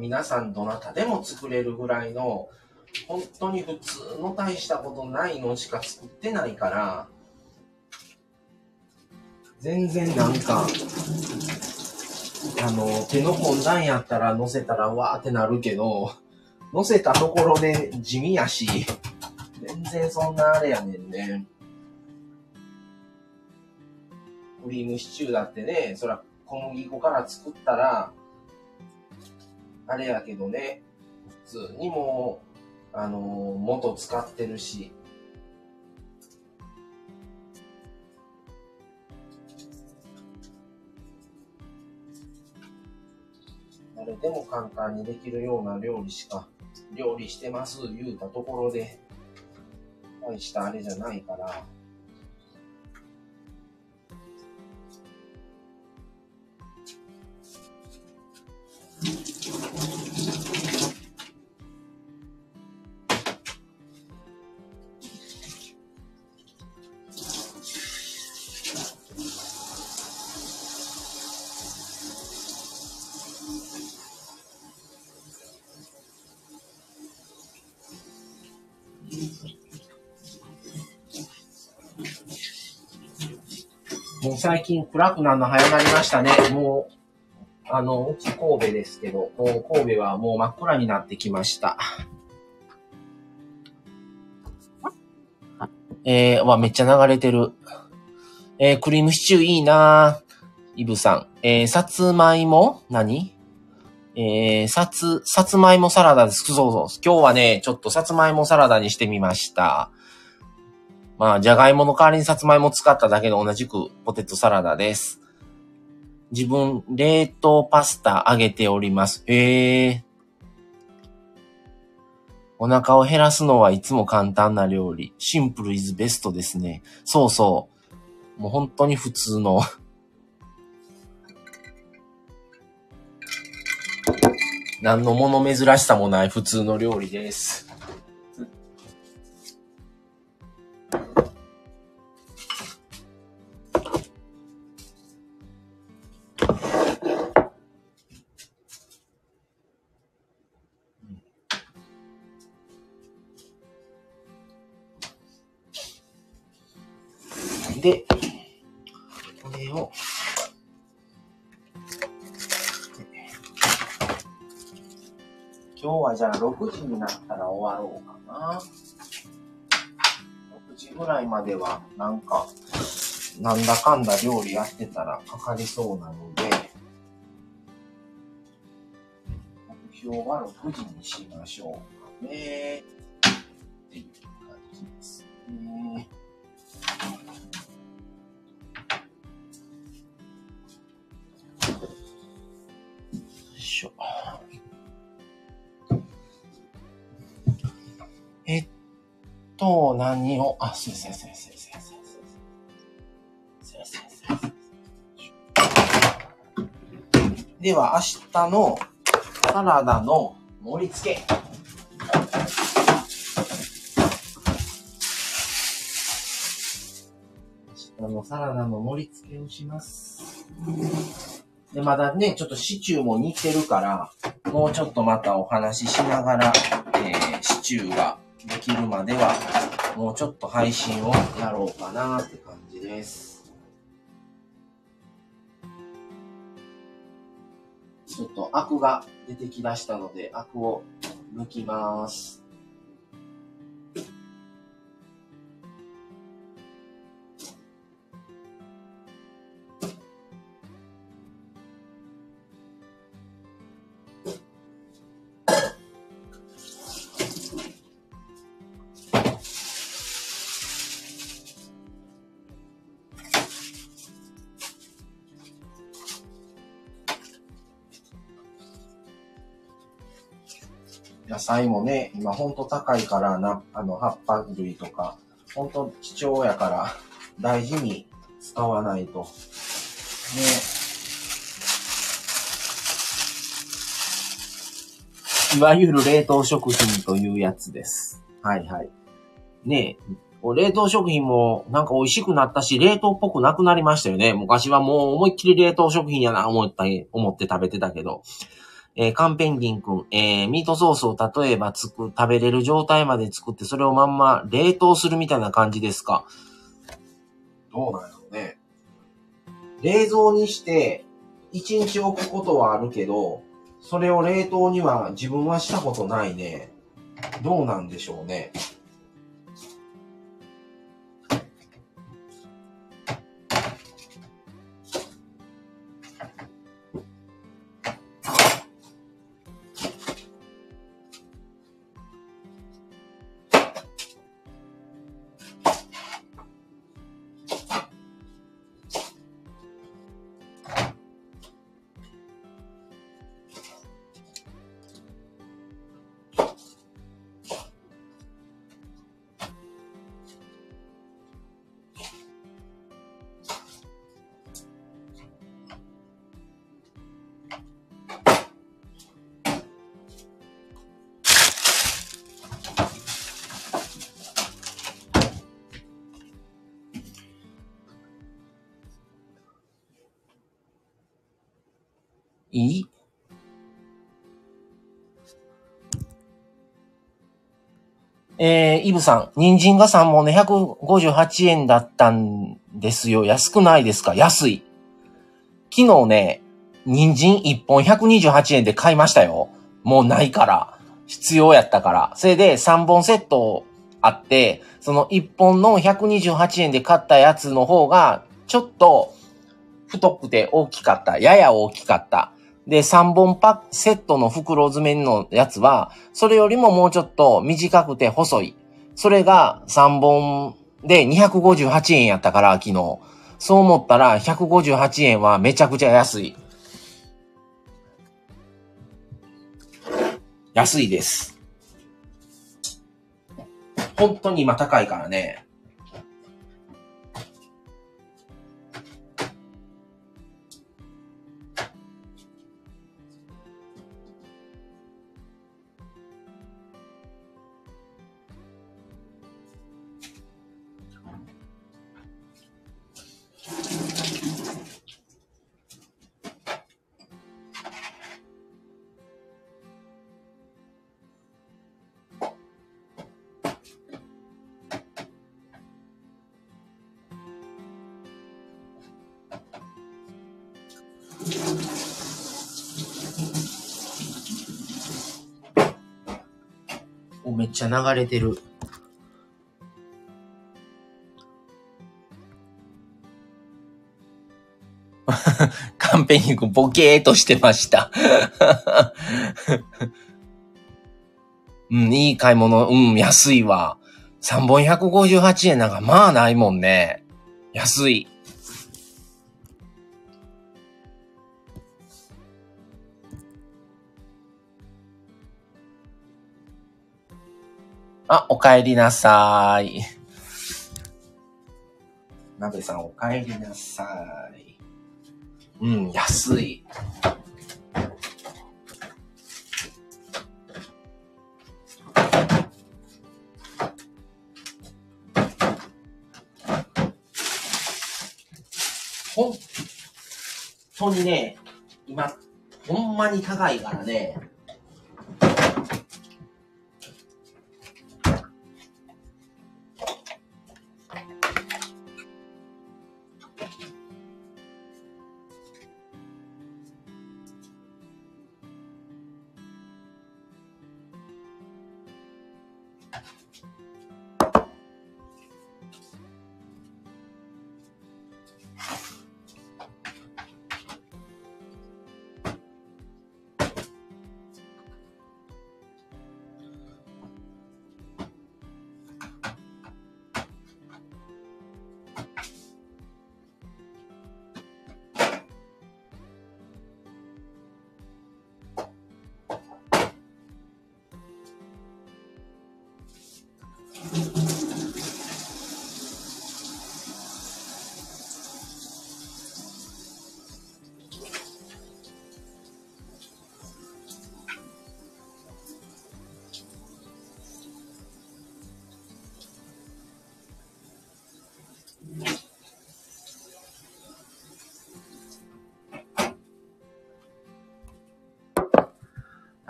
Speaker 1: 皆さんどなたでも作れるぐらいの、本当に普通の大したことないのしか作ってないから、全然なんか、あの、手の込んだんやったら乗せたらわーってなるけど、乗せたところで地味やし、全然そんなあれやねんね。クリームシチューだってね、そら小麦粉から作ったら、あれやけどね、普通にも、あのー、元使ってるし、誰でも簡単にできるような料理しか、料理してます言うたところで、大したあれじゃないから、最近暗くなるの早なりましたね。もう、あの、うち神戸ですけど、もう神戸はもう真っ暗になってきました。えー、わ、めっちゃ流れてる。えー、クリームシチューいいなイブさん。えー、さつまいも？何？えー、さつ、さつまいもサラダです。そうそう。今日はね、ちょっとさつまいもサラダにしてみました。まあ、じゃがいもの代わりにさつまいも使っただけの同じくポテトサラダです。自分、冷凍パスタ揚げております。へえ。お腹を減らすのはいつも簡単な料理。シンプルイズベストですね。そうそう。もう本当に普通の何の物珍しさもない普通の料理です。で、これを、今日はじゃあ6時になったら終わろうかな。ぐらいまではなんか、なんだかんだ料理やってたらかかりそうなので、目標は6時にしましょうかね。っていう感じですと、何を、あ、すいません、す。いません、すいません。すいません、すいません。では、明日のサラダの盛り付け。明日のサラダの盛り付けをします。で、まだね、ちょっとシチューも煮てるから、もうちょっとまたお話ししながら、えー、シチューができるまでは、もうちょっと配信をやろうかなって感じです。ちょっとアクが出てきだしたので、アクを抜きます。菜もね、今ほんと高いからな、あの、葉っぱ類とか、ほんと貴重やから大事に使わないと。ね。いわゆる冷凍食品というやつです。はいはい。ねえ、冷凍食品もなんか美味しくなったし、冷凍っぽくなくなりましたよね。昔はもう思いっきり冷凍食品やな思った、思って食べてたけど。えーカンペンギンくん、えーミートソースを例えばつく、食べれる状態まで作って、それをまんま冷凍するみたいな感じですか？どうなんやろね。冷蔵にして、1日置くことはあるけど、それを冷凍には自分はしたことないね。どうなんでしょうね。イブさん、人参が3本で158円だったんですよ。安くないですか？安い。昨日ね、人参1本128円で買いましたよ。もうないから。必要やったから。それで3本セットあって、その1本の128円で買ったやつの方が、ちょっと太くて大きかった。やや大きかった。で、3本パックセットの袋詰めのやつは、それよりももうちょっと短くて細い。それが3本で258円やったから、昨日。そう思ったら、158円はめちゃくちゃ安い。安いです。本当に今高いからね。ちゃ流れてる。カンペニ君ボケーとしてました。うん、いい買い物。うん、安いわ。3本158円なんかまあないもんね。安い。あ、お帰りなさーい。なべさん、お帰りなさい。うん、安い。本当にね、今、ほんまに高いからね、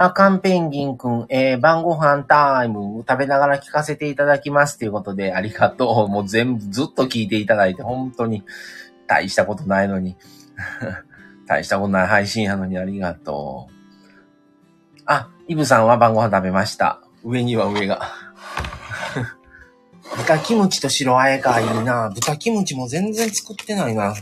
Speaker 1: あ、カンペンギンくん、えー、晩ご飯タイム、食べながら聞かせていただきますということで、ありがとう。もう全部ずっと聞いていただいて、本当に大したことないのに。大したことない配信やのにありがとう。あ、イブさんは晩ご飯食べました。上には上が。豚キムチと白あえか、いいな。豚キムチも全然作ってないな。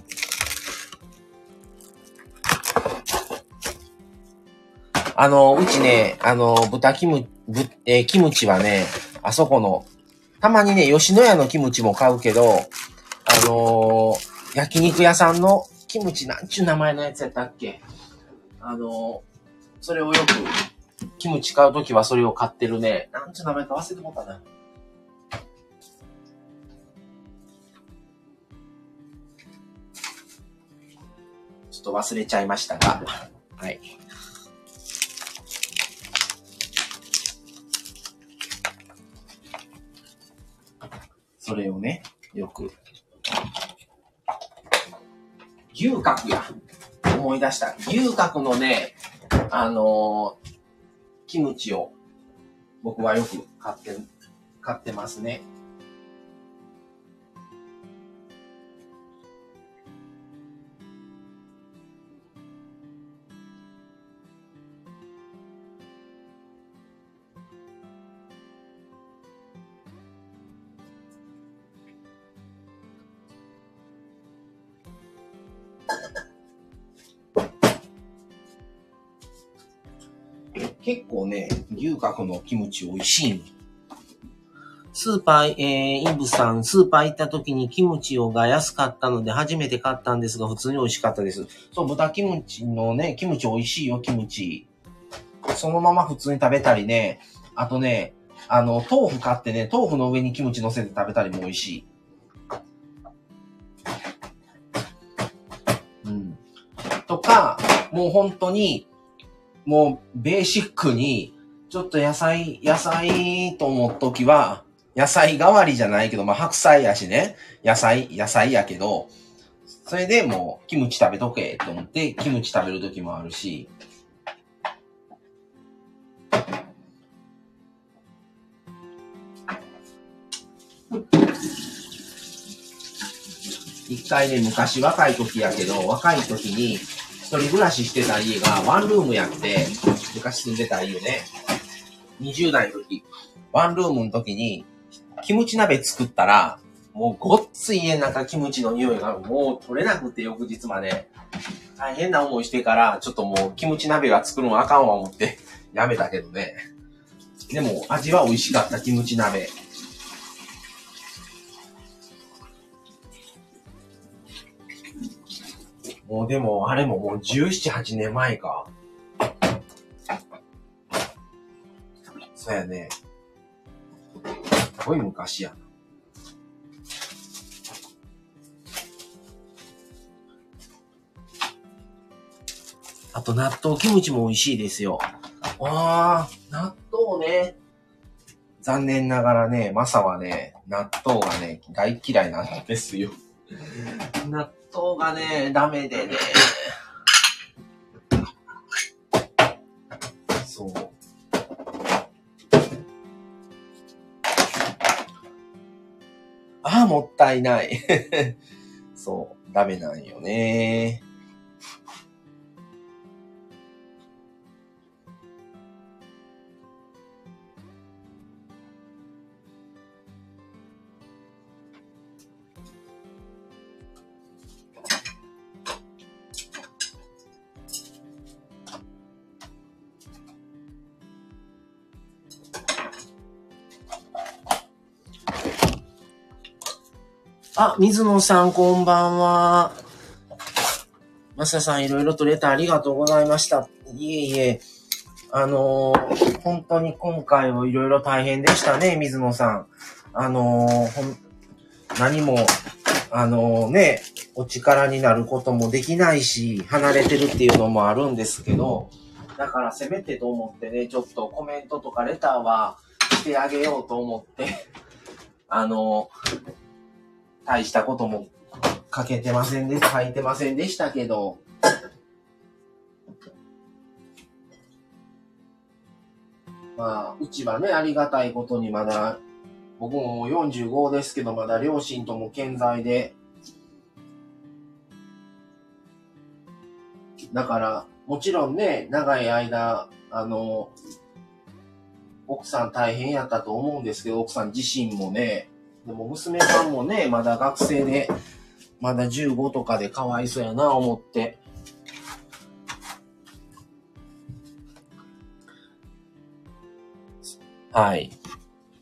Speaker 1: あの、うちね、あの、豚キム、ぶ、えー、キムチはね、あそこの、たまにね、吉野家のキムチも買うけど、あのー、焼肉屋さんのキムチなんちゅう名前のやつやったっけ？あのー、それをよく、キムチ買うときはそれを買ってるね。なんちゅう名前か忘れてもったな。ちょっと忘れちゃいましたが、はい。それをね、よく。牛角や。思い出した。牛角のね、あのー、キムチを僕はよく買って、買ってますね。ね、牛角のキムチ美味しいスーパー、えー、インブさん、スーパー行った時にキムチをが安かったので初めて買ったんですが、普通に美味しかったです。そう、豚キムチのね、キムチ美味しいよ、キムチ。そのまま普通に食べたりね、あとね、あの、豆腐買ってね、豆腐の上にキムチ乗せて食べたりも美味しい。うん。とか、もう本当に、もうベーシックに、ちょっと野菜、野菜と思っときは、野菜代わりじゃないけど、まあ白菜やしね、野菜、野菜やけど、それでもうキムチ食べとけと思ってキムチ食べるときもあるし、一回ね、昔若い時やけど、若い時に、一人暮らししてた家がワンルームやって、昔住んでた家ね、20代の時、ワンルームの時に、キムチ鍋作ったら、もうごっつい家の中キムチの匂いがもう取れなくて翌日まで、大変な思いしてから、ちょっともうキムチ鍋が作るのあかんわ思ってやめたけどね。でも味は美味しかったキムチ鍋。もうでも、あれももう17、8年前か。そうやね。ごい昔やな。あと納豆キムチも美味しいですよ。ああ、納豆ね。残念ながらね、マサはね、納豆がね、大嫌いなんですよ。納豆がね、ダメでね。そう。ああ、もったいない。そう、ダメなんよね。あ、水野さん、こんばんは。マサさん、いろいろとレターありがとうございました。いえいえ。あのー、本当に今回もいろいろ大変でしたね、水野さん。あのー、ほん、何も、あのー、ね、お力になることもできないし、離れてるっていうのもあるんですけど、だからせめてと思ってね、ちょっとコメントとかレターはしてあげようと思って、あの大したことも書けてませんで、書いてませんでしたけど、まあ、うちはね、ありがたいことにまだ、僕も45ですけど、まだ両親とも健在で、だから、もちろんね、長い間、あの、奥さん大変やったと思うんですけど、奥さん自身もね、でも娘さんもね、まだ学生で、まだ15とかでかわいそうやな、思って。はい。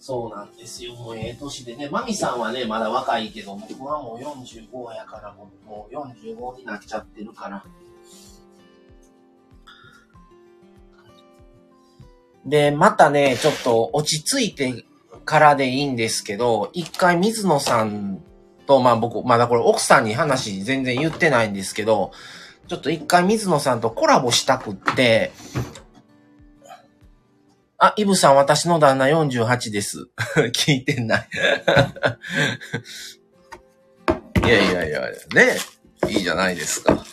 Speaker 1: そうなんですよ。もうええ年でね。マミさんはね、まだ若いけど、僕はもう45やから、もうもう45になっちゃってるから。で、またね、ちょっと落ち着いてからでいいんですけど、一回水野さんと、まあ僕、まだこれ奥さんに話全然言ってないんですけど、ちょっと一回水野さんとコラボしたくって、あ、イブさん、私の旦那48です。聞いてない いやいやいや、ね。いいじゃないですか。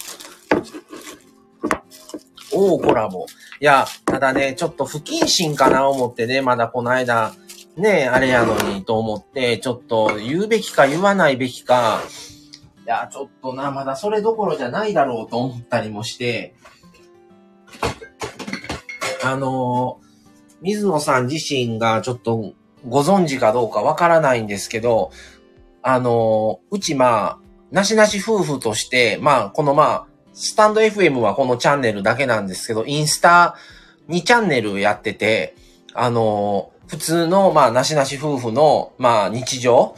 Speaker 1: おー、コラボ。いや、ただね、ちょっと不謹慎かな思ってね、まだこの間、ねえ、あれやのにと思って、ちょっと言うべきか言わないべきか、いや、ちょっとな、まだそれどころじゃないだろうと思ったりもして、あの、水野さん自身がちょっとご存知かどうかわからないんですけど、あの、うちまあ、なしなし夫婦として、まあ、このまあ、スタンド FM はこのチャンネルだけなんですけど、インスタ2チャンネルやってて、あの、普通の、まあ、なしなし夫婦の、まあ、日常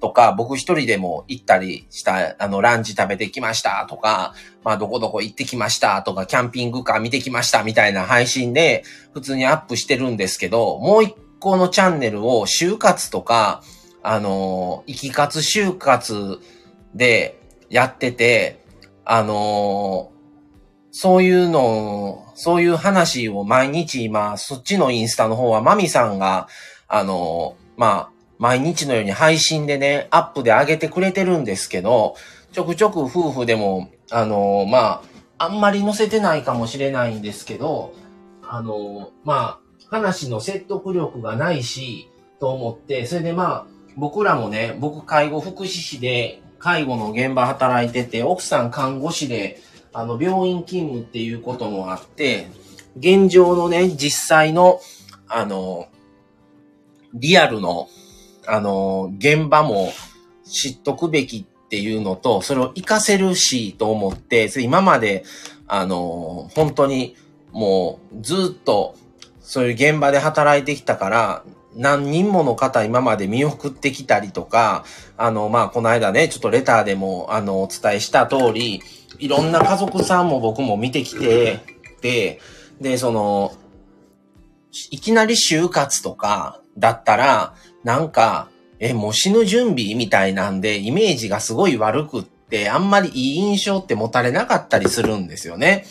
Speaker 1: とか、僕一人でも行ったりした、あの、ランチ食べてきましたとか、まあ、どこどこ行ってきましたとか、キャンピングカー見てきましたみたいな配信で、普通にアップしてるんですけど、もう一個のチャンネルを就活とか、あの、生き活就活でやってて、あの、そういうのそういう話を毎日今、そっちのインスタの方はマミさんが、あの、まあ、毎日のように配信でね、アップで上げてくれてるんですけど、ちょくちょく夫婦でも、あの、まあ、あんまり載せてないかもしれないんですけど、あの、まあ、話の説得力がないし、と思って、それでまあ、僕らもね、僕介護福祉士で介護の現場働いてて、奥さん看護師で、あの、病院勤務っていうこともあって、現状のね、実際の、あの、リアルの、あの、現場も知っとくべきっていうのと、それを活かせるしと思って、今まで、あの、本当にもうずっとそういう現場で働いてきたから、何人もの方今まで見送ってきたりとか、あの、まあ、この間ね、ちょっとレターでも、あの、お伝えした通り、いろんな家族さんも僕も見てきて、で、で、その、いきなり就活とかだったら、なんか、え、もう死ぬ準備みたいなんで、イメージがすごい悪くって、あんまりいい印象って持たれなかったりするんですよね。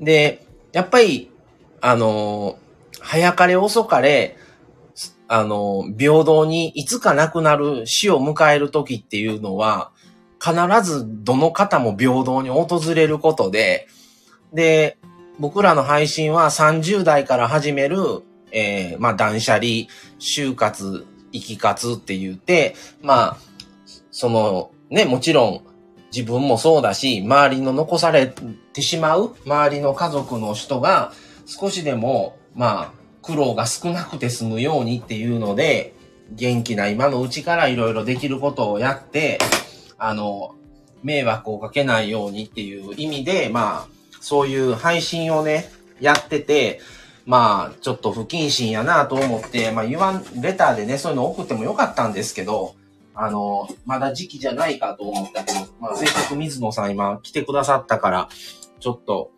Speaker 1: で、やっぱり、あの、早かれ遅かれ、あの、平等にいつか亡くなる死を迎える時っていうのは、必ずどの方も平等に訪れることで、で、僕らの配信は30代から始める、えー、まあ断捨離、就活、生き活って言って、まあ、その、ね、もちろん自分もそうだし、周りの残されてしまう、周りの家族の人が少しでも、まあ、苦労が少なくて済むようにっていうので、元気な今のうちからいろいろできることをやって、あの、迷惑をかけないようにっていう意味で、まあ、そういう配信をね、やってて、まあ、ちょっと不謹慎やなと思って、まあ言わん、レターでね、そういうの送ってもよかったんですけど、あの、まだ時期じゃないかと思ったけど、まあ、せっかく水野さん今来てくださったから、ちょっと、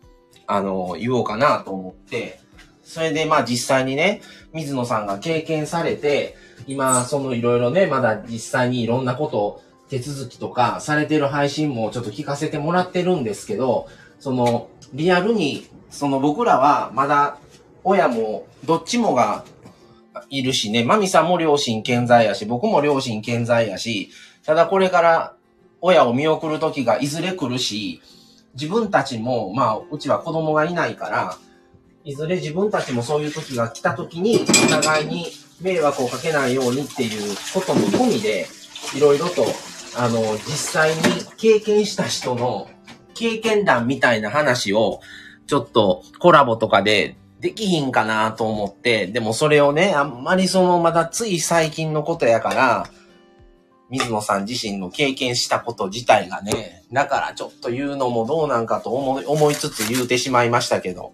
Speaker 1: あの、言おうかなと思って、それでまあ実際にね、水野さんが経験されて、今、そのいろいろね、まだ実際にいろんなことを手続きとかされてる配信もちょっと聞かせてもらってるんですけど、その、リアルに、その僕らはまだ親もどっちもがいるしね、マミさんも両親健在やし、僕も両親健在やし、ただこれから親を見送る時がいずれ来るし、自分たちも、まあ、うちは子供がいないから、いずれ自分たちもそういう時が来た時に、お互いに迷惑をかけないようにっていうことも込みで、いろいろと、あの、実際に経験した人の経験談みたいな話を、ちょっとコラボとかでできひんかなと思って、でもそれをね、あんまりそのまだつい最近のことやから、水野さん自身の経験したこと自体がね、だからちょっと言うのもどうなんかと思い思いつつ言うてしまいましたけど、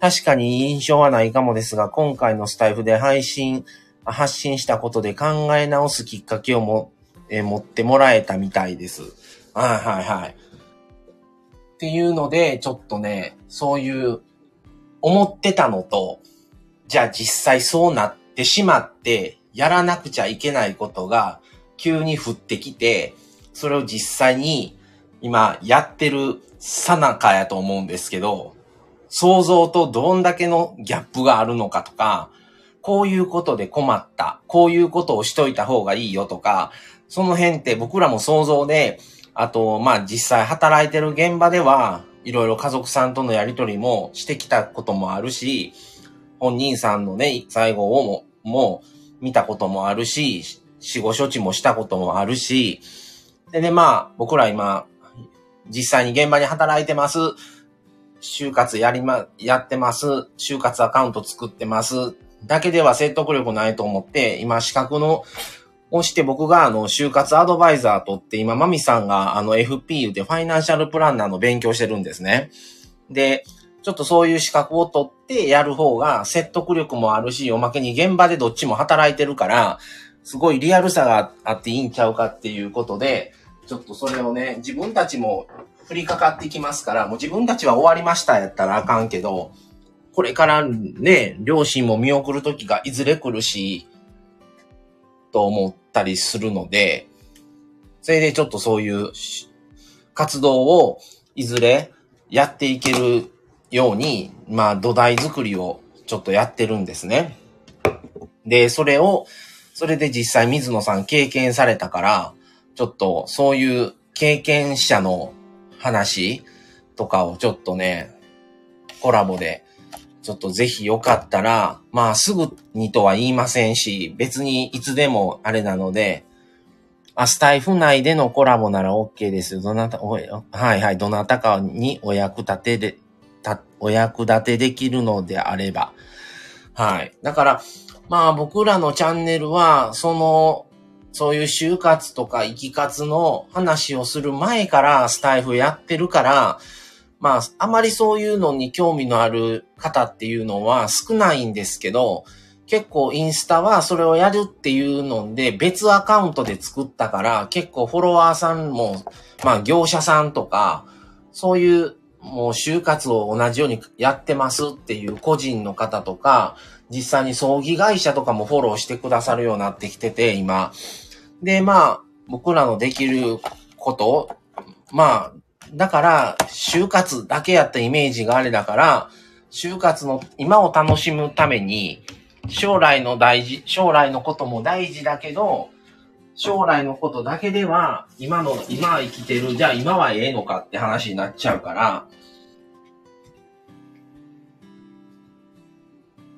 Speaker 1: 確かに印象はないかもですが、今回のスタイフで配信、発信したことで考え直すきっかけをも、え持ってもらえたみたいです。はいはいはい。っていうので、ちょっとね、そういう思ってたのと、じゃあ実際そうなってしまって、やらなくちゃいけないことが急に降ってきて、それを実際に今やってるさなかやと思うんですけど、想像とどんだけのギャップがあるのかとか、こういうことで困った、こういうことをしといた方がいいよとか、その辺って僕らも想像で、あと、まあ実際働いてる現場では、いろいろ家族さんとのやりとりもしてきたこともあるし、本人さんのね、最後をも、も見たこともあるし、死後処置もしたこともあるし、でね、まあ、僕ら今、実際に現場に働いてます。就活やりま、やってます。就活アカウント作ってます。だけでは説得力ないと思って、今資格のをして僕があの、就活アドバイザーとって今、マミさんがあの FP でファイナンシャルプランナーの勉強してるんですね。で、ちょっとそういう資格を取ってやる方が説得力もあるし、おまけに現場でどっちも働いてるから、すごいリアルさがあっていいんちゃうかっていうことで、ちょっとそれをね、自分たちも降りかかってきますから、もう自分たちは終わりましたやったらあかんけど、これからね、両親も見送る時がいずれ来るし、と思ったりするので、それでちょっとそういう活動をいずれやっていけるように、まあ土台作りをちょっとやってるんですね。で、それを、それで実際水野さん経験されたから、ちょっとそういう経験者の話とかをちょっとね、コラボでちょっとぜひよかったら、まあすぐにとは言いませんし、別にいつでもあれなので、あ、スタイフ内でのコラボなら OK ですよ。どなた、おはいはい、どなたかにお役立てで、た、お役立てできるのであれば。はい。だから、まあ僕らのチャンネルは、その、そういう就活とか生き活の話をする前からスタイフやってるから、まあ、あまりそういうのに興味のある方っていうのは少ないんですけど、結構インスタはそれをやるっていうので別アカウントで作ったから結構フォロワーさんも、まあ業者さんとか、そういう、もう就活を同じようにやってますっていう個人の方とか、実際に葬儀会社とかもフォローしてくださるようになってきてて、今。で、まあ、僕らのできることまあ、だから、就活だけやったイメージがあれだから、就活の今を楽しむために、将来の大事、将来のことも大事だけど、将来のことだけでは、今の、今生きてる、じゃあ今はええのかって話になっちゃうから、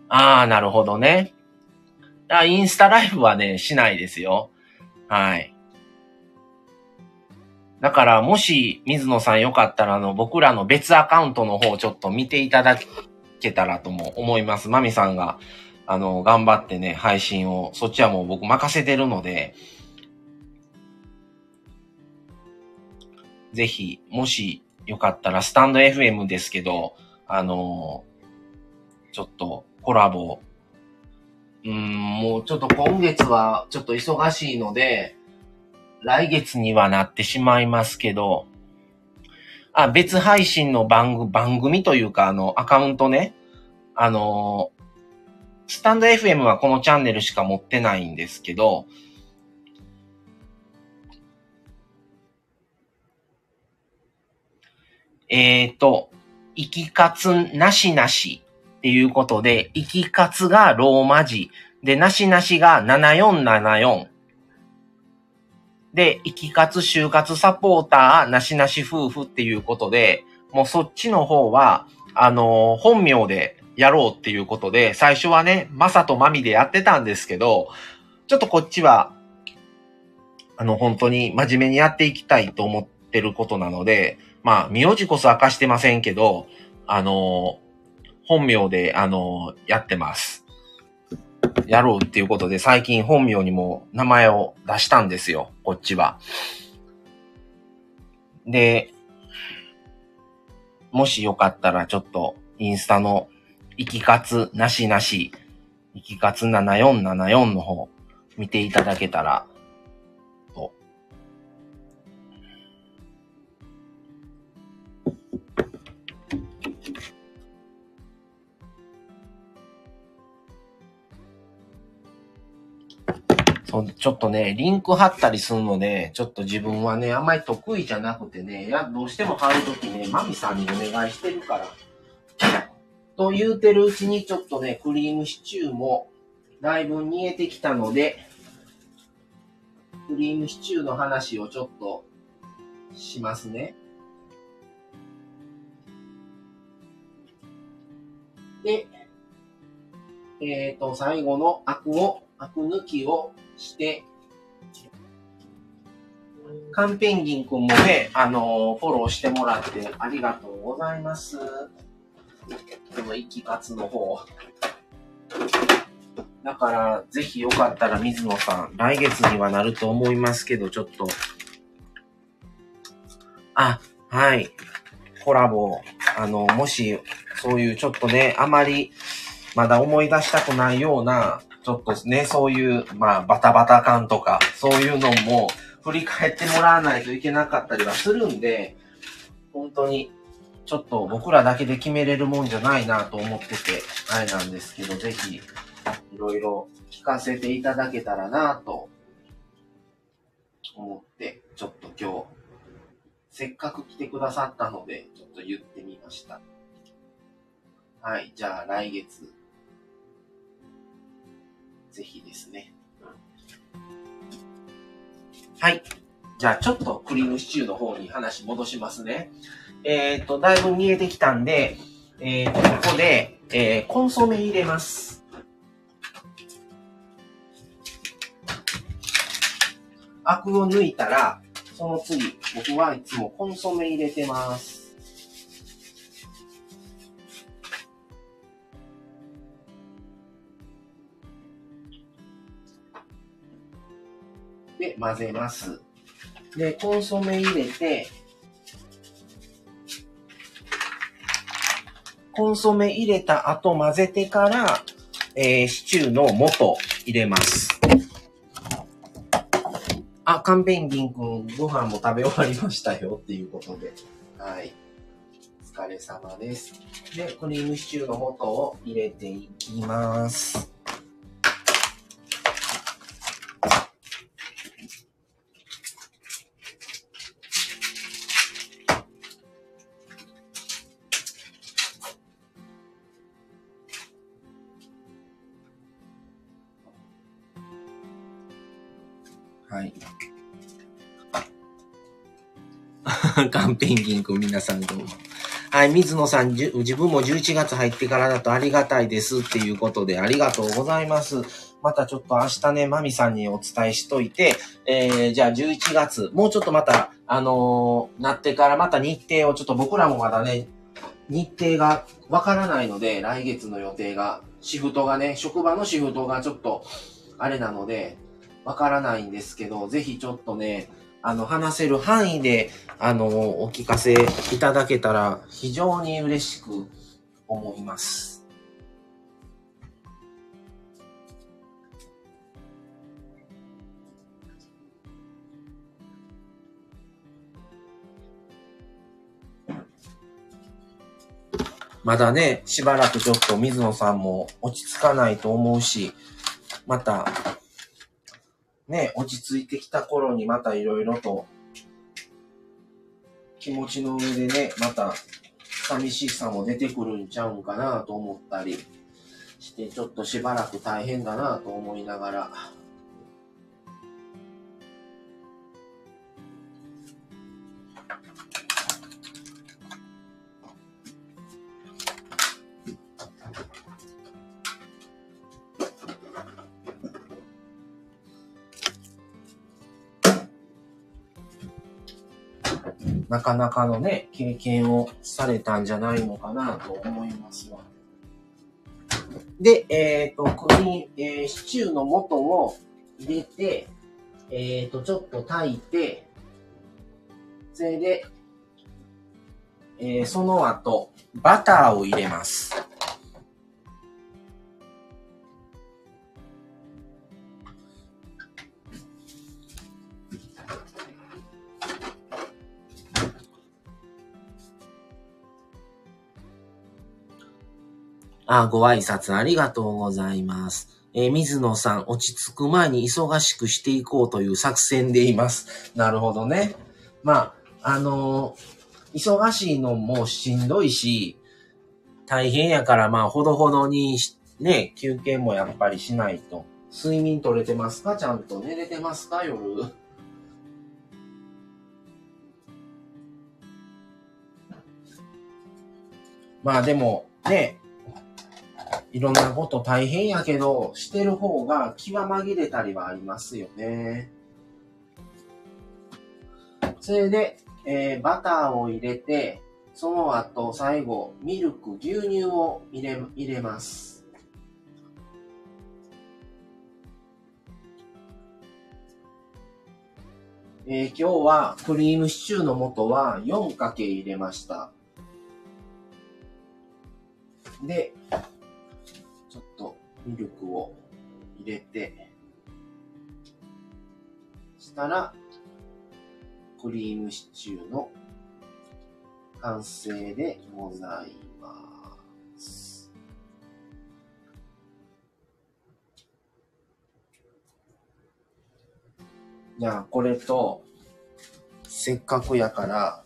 Speaker 1: ああ、なるほどね。インスタライブはね、しないですよ。はい。だから、もし、水野さんよかったら、あの、僕らの別アカウントの方ちょっと見ていただけたらとも思います。マミさんが、あの、頑張ってね、配信を、そっちはもう僕任せてるので、ぜひ、もしよかったら、スタンド FM ですけど、あの、ちょっとコラボ、うん、もうちょっと今月はちょっと忙しいので、来月にはなってしまいますけど、あ、別配信の番組、番組というか、あの、アカウントね、あの、スタンド FM はこのチャンネルしか持ってないんですけど、えっ、ー、と、生き活なしなしっていうことで、生き活がローマ字。で、なしなしが7474。で、生き活就活サポーターなしなし夫婦っていうことで、もうそっちの方は、あの、本名でやろうっていうことで、最初はね、まさとまみでやってたんですけど、ちょっとこっちは、あの、本当に真面目にやっていきたいと思ってることなので、まあ、名字こそ明かしてませんけど、あの、本名で、あの、やってます。やろうっていうことで、最近本名にも名前を出したんですよ、こっちは。で、もしよかったらちょっとインスタの生き活なしなし、生き活7474の方見ていただけたらちょっとね、リンク貼ったりするので、ちょっと自分はね、あんまり得意じゃなくてね、や、どうしても貼るときね、マミさんにお願いしてるから。と言うてるうちにちょっとね、クリームシチューもだいぶ煮えてきたので、クリームシチューの話をちょっとしますね。で、えっ、ー、と、最後のアクを、アク抜きをして、カンペンギンくんもね、あのー、フォローしてもらってありがとうございます。この生き活の方。だから、ぜひよかったら水野さん、来月にはなると思いますけど、ちょっと。あ、はい。コラボ。あの、もし、そういうちょっとね、あまり、まだ思い出したくないような、ちょっとね、そういう、まあ、バタバタ感とか、そういうのも振り返ってもらわないといけなかったりはするんで、本当に、ちょっと僕らだけで決めれるもんじゃないなと思ってて、あれなんですけど、ぜひ、いろいろ聞かせていただけたらなと思って、ちょっと今日、せっかく来てくださったので、ちょっと言ってみました。はい、じゃあ来月、ぜひですね。はい。じゃあちょっとクリームシチューの方に話戻しますね。えっ、ー、と、だいぶ見えてきたんで、えっ、ー、と、ここで、えー、コンソメ入れます。アクを抜いたら、その次、僕はいつもコンソメ入れてます。で、混ぜます。で、コンソメ入れて、コンソメ入れた後混ぜてから、えー、シチューの素入れます。あ、カンペンギンくん、ご飯も食べ終わりましたよっていうことで。はい。お疲れ様です。で、クリームシチューの素を入れていきます。ンペンギンくん皆さんどうも。はい、水野さん、自分も11月入ってからだとありがたいですっていうことでありがとうございます。またちょっと明日ね、マミさんにお伝えしといて、えー、じゃあ11月、もうちょっとまた、あのー、なってからまた日程をちょっと僕らもまだね、日程がわからないので、来月の予定が、シフトがね、職場のシフトがちょっと、あれなので、わからないんですけど、ぜひちょっとね、あの、話せる範囲で、あの、お聞かせいただけたら非常に嬉しく思います。まだね、しばらくちょっと水野さんも落ち着かないと思うし、またね、落ち着いてきた頃にまたいろいろと気持ちの上でね、また寂しさも出てくるんちゃうんかなと思ったりして、ちょっとしばらく大変だなと思いながら、なかなかのね、経験をされたんじゃないのかなと思いますわ。で、えっ、ー、と、ここに、えー、シチューの素を入れて、えっ、ー、と、ちょっと炊いて、それで、えー、その後、バターを入れます。あ、ご挨拶ありがとうございます。えー、水野さん、落ち着く前に忙しくしていこうという作戦でいます。なるほどね。まあ、あのー、忙しいのもしんどいし、大変やから、まあ、ほどほどに、ね、休憩もやっぱりしないと。睡眠取れてますか？ちゃんと寝れてますか？夜。まあでも、ね、いろんなこと大変やけど、してる方が気は紛れたりはありますよね。それで、えー、バターを入れて、その後、最後、ミルク、牛乳を入れ、入れます。えー、今日はクリームシチューの素は4かけ入れました。で、ミルクを入れて、したら、クリームシチューの完成でございます。じゃあ、これと、せっかくやから、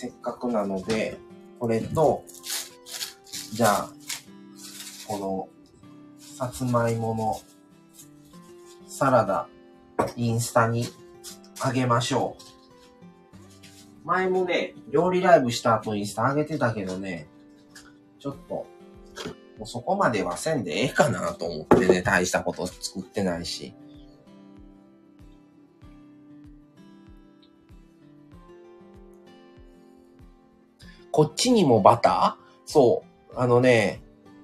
Speaker 1: せっかくなので、これと、じゃあ、この、さつまいものサラダ、インスタにあげましょう。前もね、料理ライブした後インスタあげてたけどね、ちょっと、もうそこまではせんでええかなと思ってね、大したこと作ってないし。こっちにもバター？そう。あのね、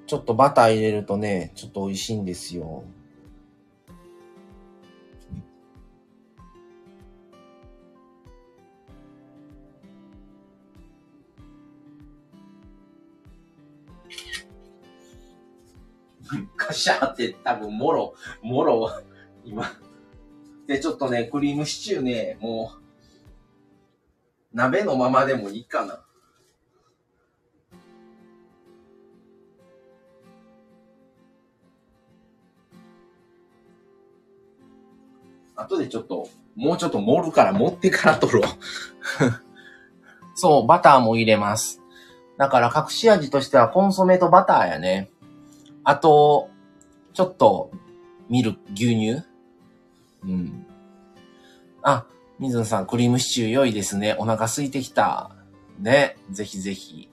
Speaker 1: ちょっとバター入れるとね、ちょっと美味しいんですよ。カシャーって多分、もろ、もろ、今、で、ちょっとね、クリームシチューね、もう、鍋のままでもいいかな。後でちょっと、もうちょっと盛るから持ってから取ろう。そう、バターも入れます。だから隠し味としてはコンソメとバターやね。あと、ちょっと、ミルク、牛乳うん。あ、水野さん、クリームシチュー良いですね。お腹空いてきた。ね。ぜひぜひ。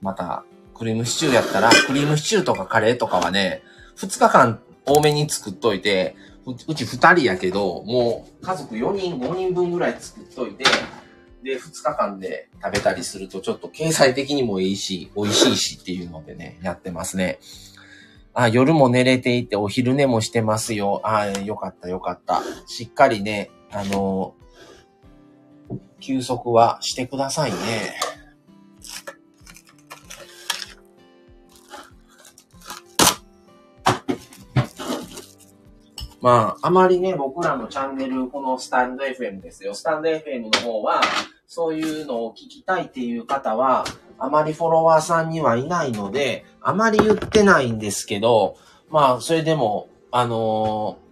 Speaker 1: また、クリームシチューやったら、クリームシチューとかカレーとかはね、2日間多めに作っといて、うち2人やけど、もう家族4人、5人分ぐらい作っといて、で、2日間で食べたりするとちょっと経済的にもいいし、美味しいしっていうのでね、やってますね。あ、夜も寝れていてお昼寝もしてますよ。あ、よかったよかった。しっかりね、あの休息はしてくださいね。まあ、あまりね、僕らのチャンネル、このスタンド FM ですよ。スタンド FM の方は、そういうのを聞きたいっていう方は、あまりフォロワーさんにはいないので、あまり言ってないんですけど、まあ、それでも、あのー、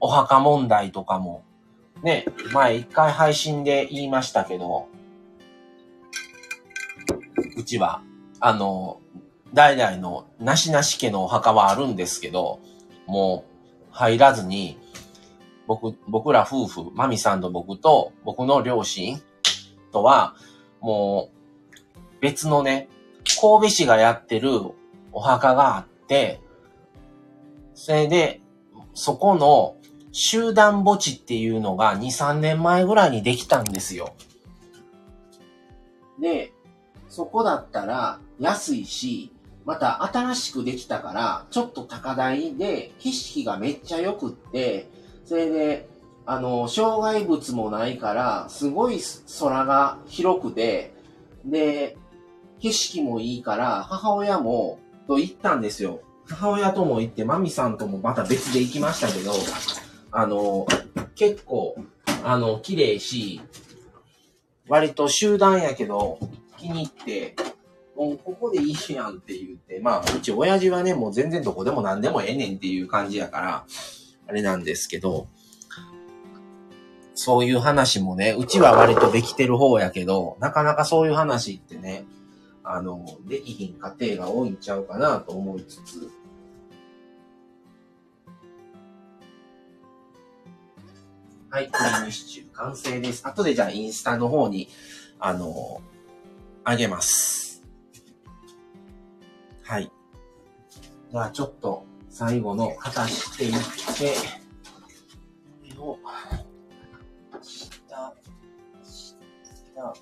Speaker 1: お墓問題とかも、ね、前一回配信で言いましたけど、うちは、あの、代々のなしなし家のお墓はあるんですけど、もう、入らずに、僕、僕ら夫婦、マミさんと僕と、僕の両親とは、もう、別のね、神戸市がやってるお墓があって、それで、そこの集団墓地っていうのが2、3年前ぐらいにできたんですよ。で、そこだったら安いし、また新しくできたから、ちょっと高台で景色がめっちゃ良くって、それで、あの、障害物もないから、すごい空が広くて、で、景色もいいから、母親も、と行ったんですよ。母親とも行って、マミさんともまた別で行きましたけど、あの、結構、あの、綺麗し、割と集団やけど、気に入って、もうここでいいしやんって言って、まあ、うち親父はね、もう全然どこでも何でもええねんっていう感じやから、あれなんですけど、そういう話もね、うちは割とできてる方やけど、なかなかそういう話ってね、あの、できひん家庭が多いんちゃうかなと思いつつ、はい、クリームシチュー完成です。後でじゃあインスタの方に、あの、あげます。はい。じゃあちょっと最後の片していって、これを、下、下、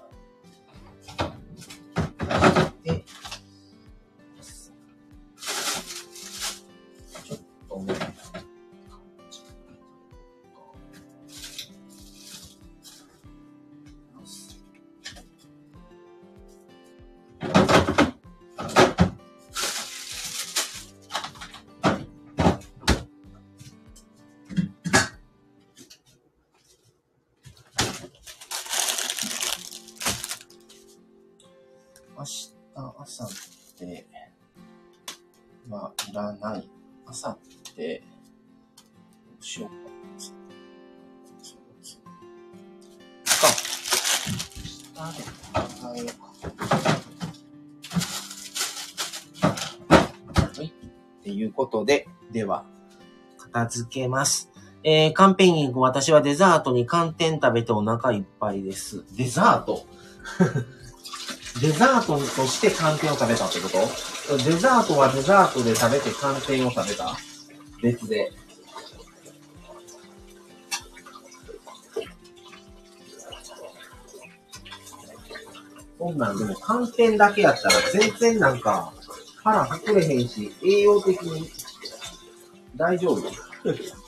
Speaker 1: ことで、では、片付けます。えー、カンペイング、私はデザートに寒天食べてお腹いっぱいです。デザート？デザートとして寒天を食べたってこと？デザートはデザートで食べて寒天を食べた？別で。そんなんでも寒天だけやったら全然なんか腹膨れへんし、栄養的に大丈夫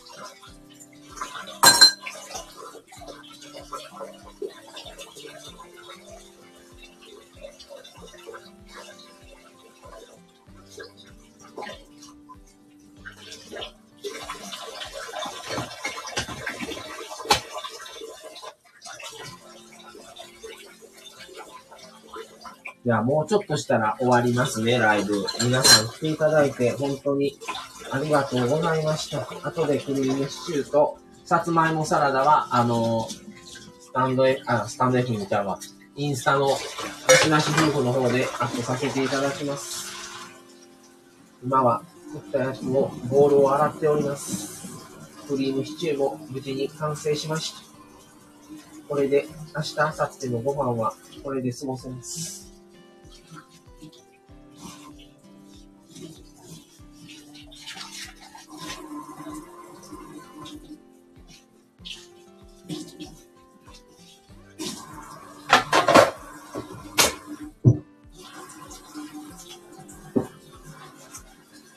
Speaker 1: ちょっとしたら終わりますね、ライブ。皆さん来ていただいて本当にありがとうございました。後でクリームシチューと、さつまいもサラダは、あのスタンドへ、あ、スタンド F みたいなインスタのなしなし夫婦の方でアップさせていただきます。今は、作ったやつもボールを洗っております。クリームシチューも無事に完成しました。これで、明日、明後日のご飯はこれで過ごせます。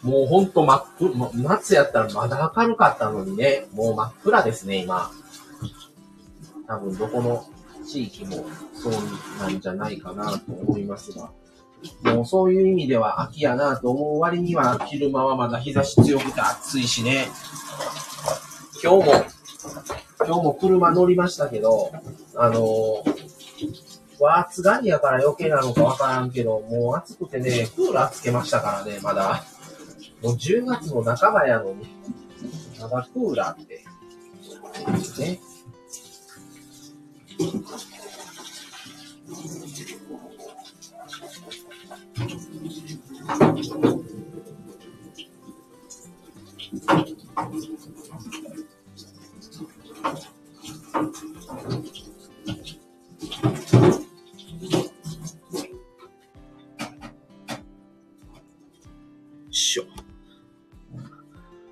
Speaker 1: もうほんと真っ暗、夏やったらまだ明るかったのにね、もう真っ暗ですね、今。多分どこの地域もそうなんじゃないかなと思いますが。もうそういう意味では秋やなと思う割には昼間はまだ日差し強くて暑いしね。今日も、今日も車乗りましたけど、あのー、わ暑がりやから余計なのかわからんけど、もう暑くてね、クーラーつけましたからね、まだ。もう10月の半ばやのに、まだクーラーって、ね。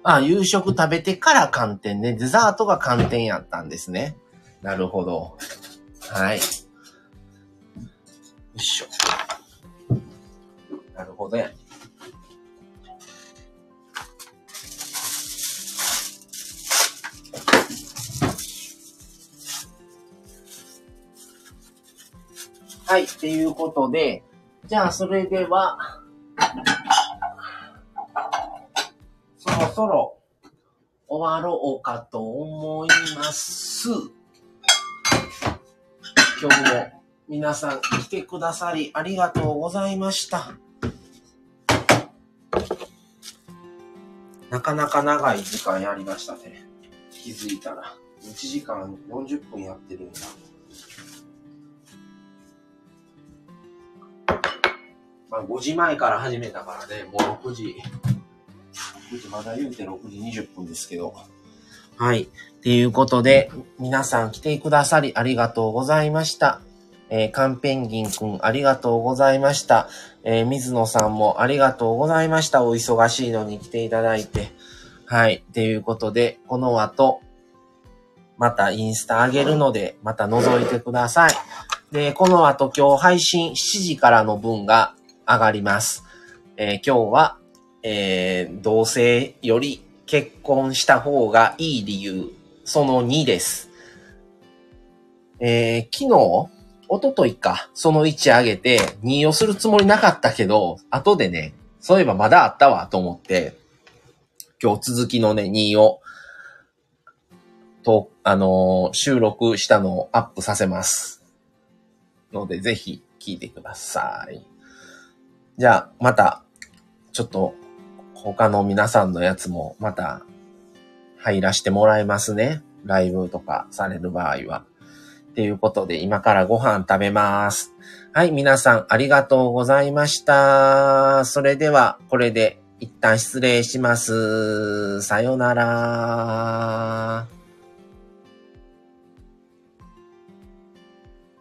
Speaker 1: あ、夕食食べてから寒天ね。デザートが寒天やったんですね。なるほど。はい。よいしょ。なるほどや。はい。っていうことで、じゃあ、それでは、ろそろ終わろうかと思います。今日も皆さん来てくださりありがとうございました。なかなか長い時間やりましたね。気づいたら。1時間40分やってるんだ。まあ5時前から始めたからね、もう6時。まだ言うて6時20分ですけど。はい。っていうことで、皆さん来てくださりありがとうございました。えー、カンペンギンくんありがとうございました。えー、水野さんもありがとうございました。お忙しいのに来ていただいて。はい。っていうことで、この後、またインスタ上げるので、また覗いてください。で、この後今日配信7時からの分が上がります。えー、今日はえー、同性より結婚した方がいい理由、その2です。えー、昨日、おとといか、その1上げて、2をするつもりなかったけど、後でね、そういえばまだあったわと思って、今日続きのね、2を、と、あのー、収録したのをアップさせます。ので、ぜひ聞いてください。じゃあ、また、ちょっと他の皆さんのやつもまた入らしてもらえますね。ライブとかされる場合は。っていうことで今からご飯食べます。はい、皆さんありがとうございました。それではこれで一旦失礼します。さよなら。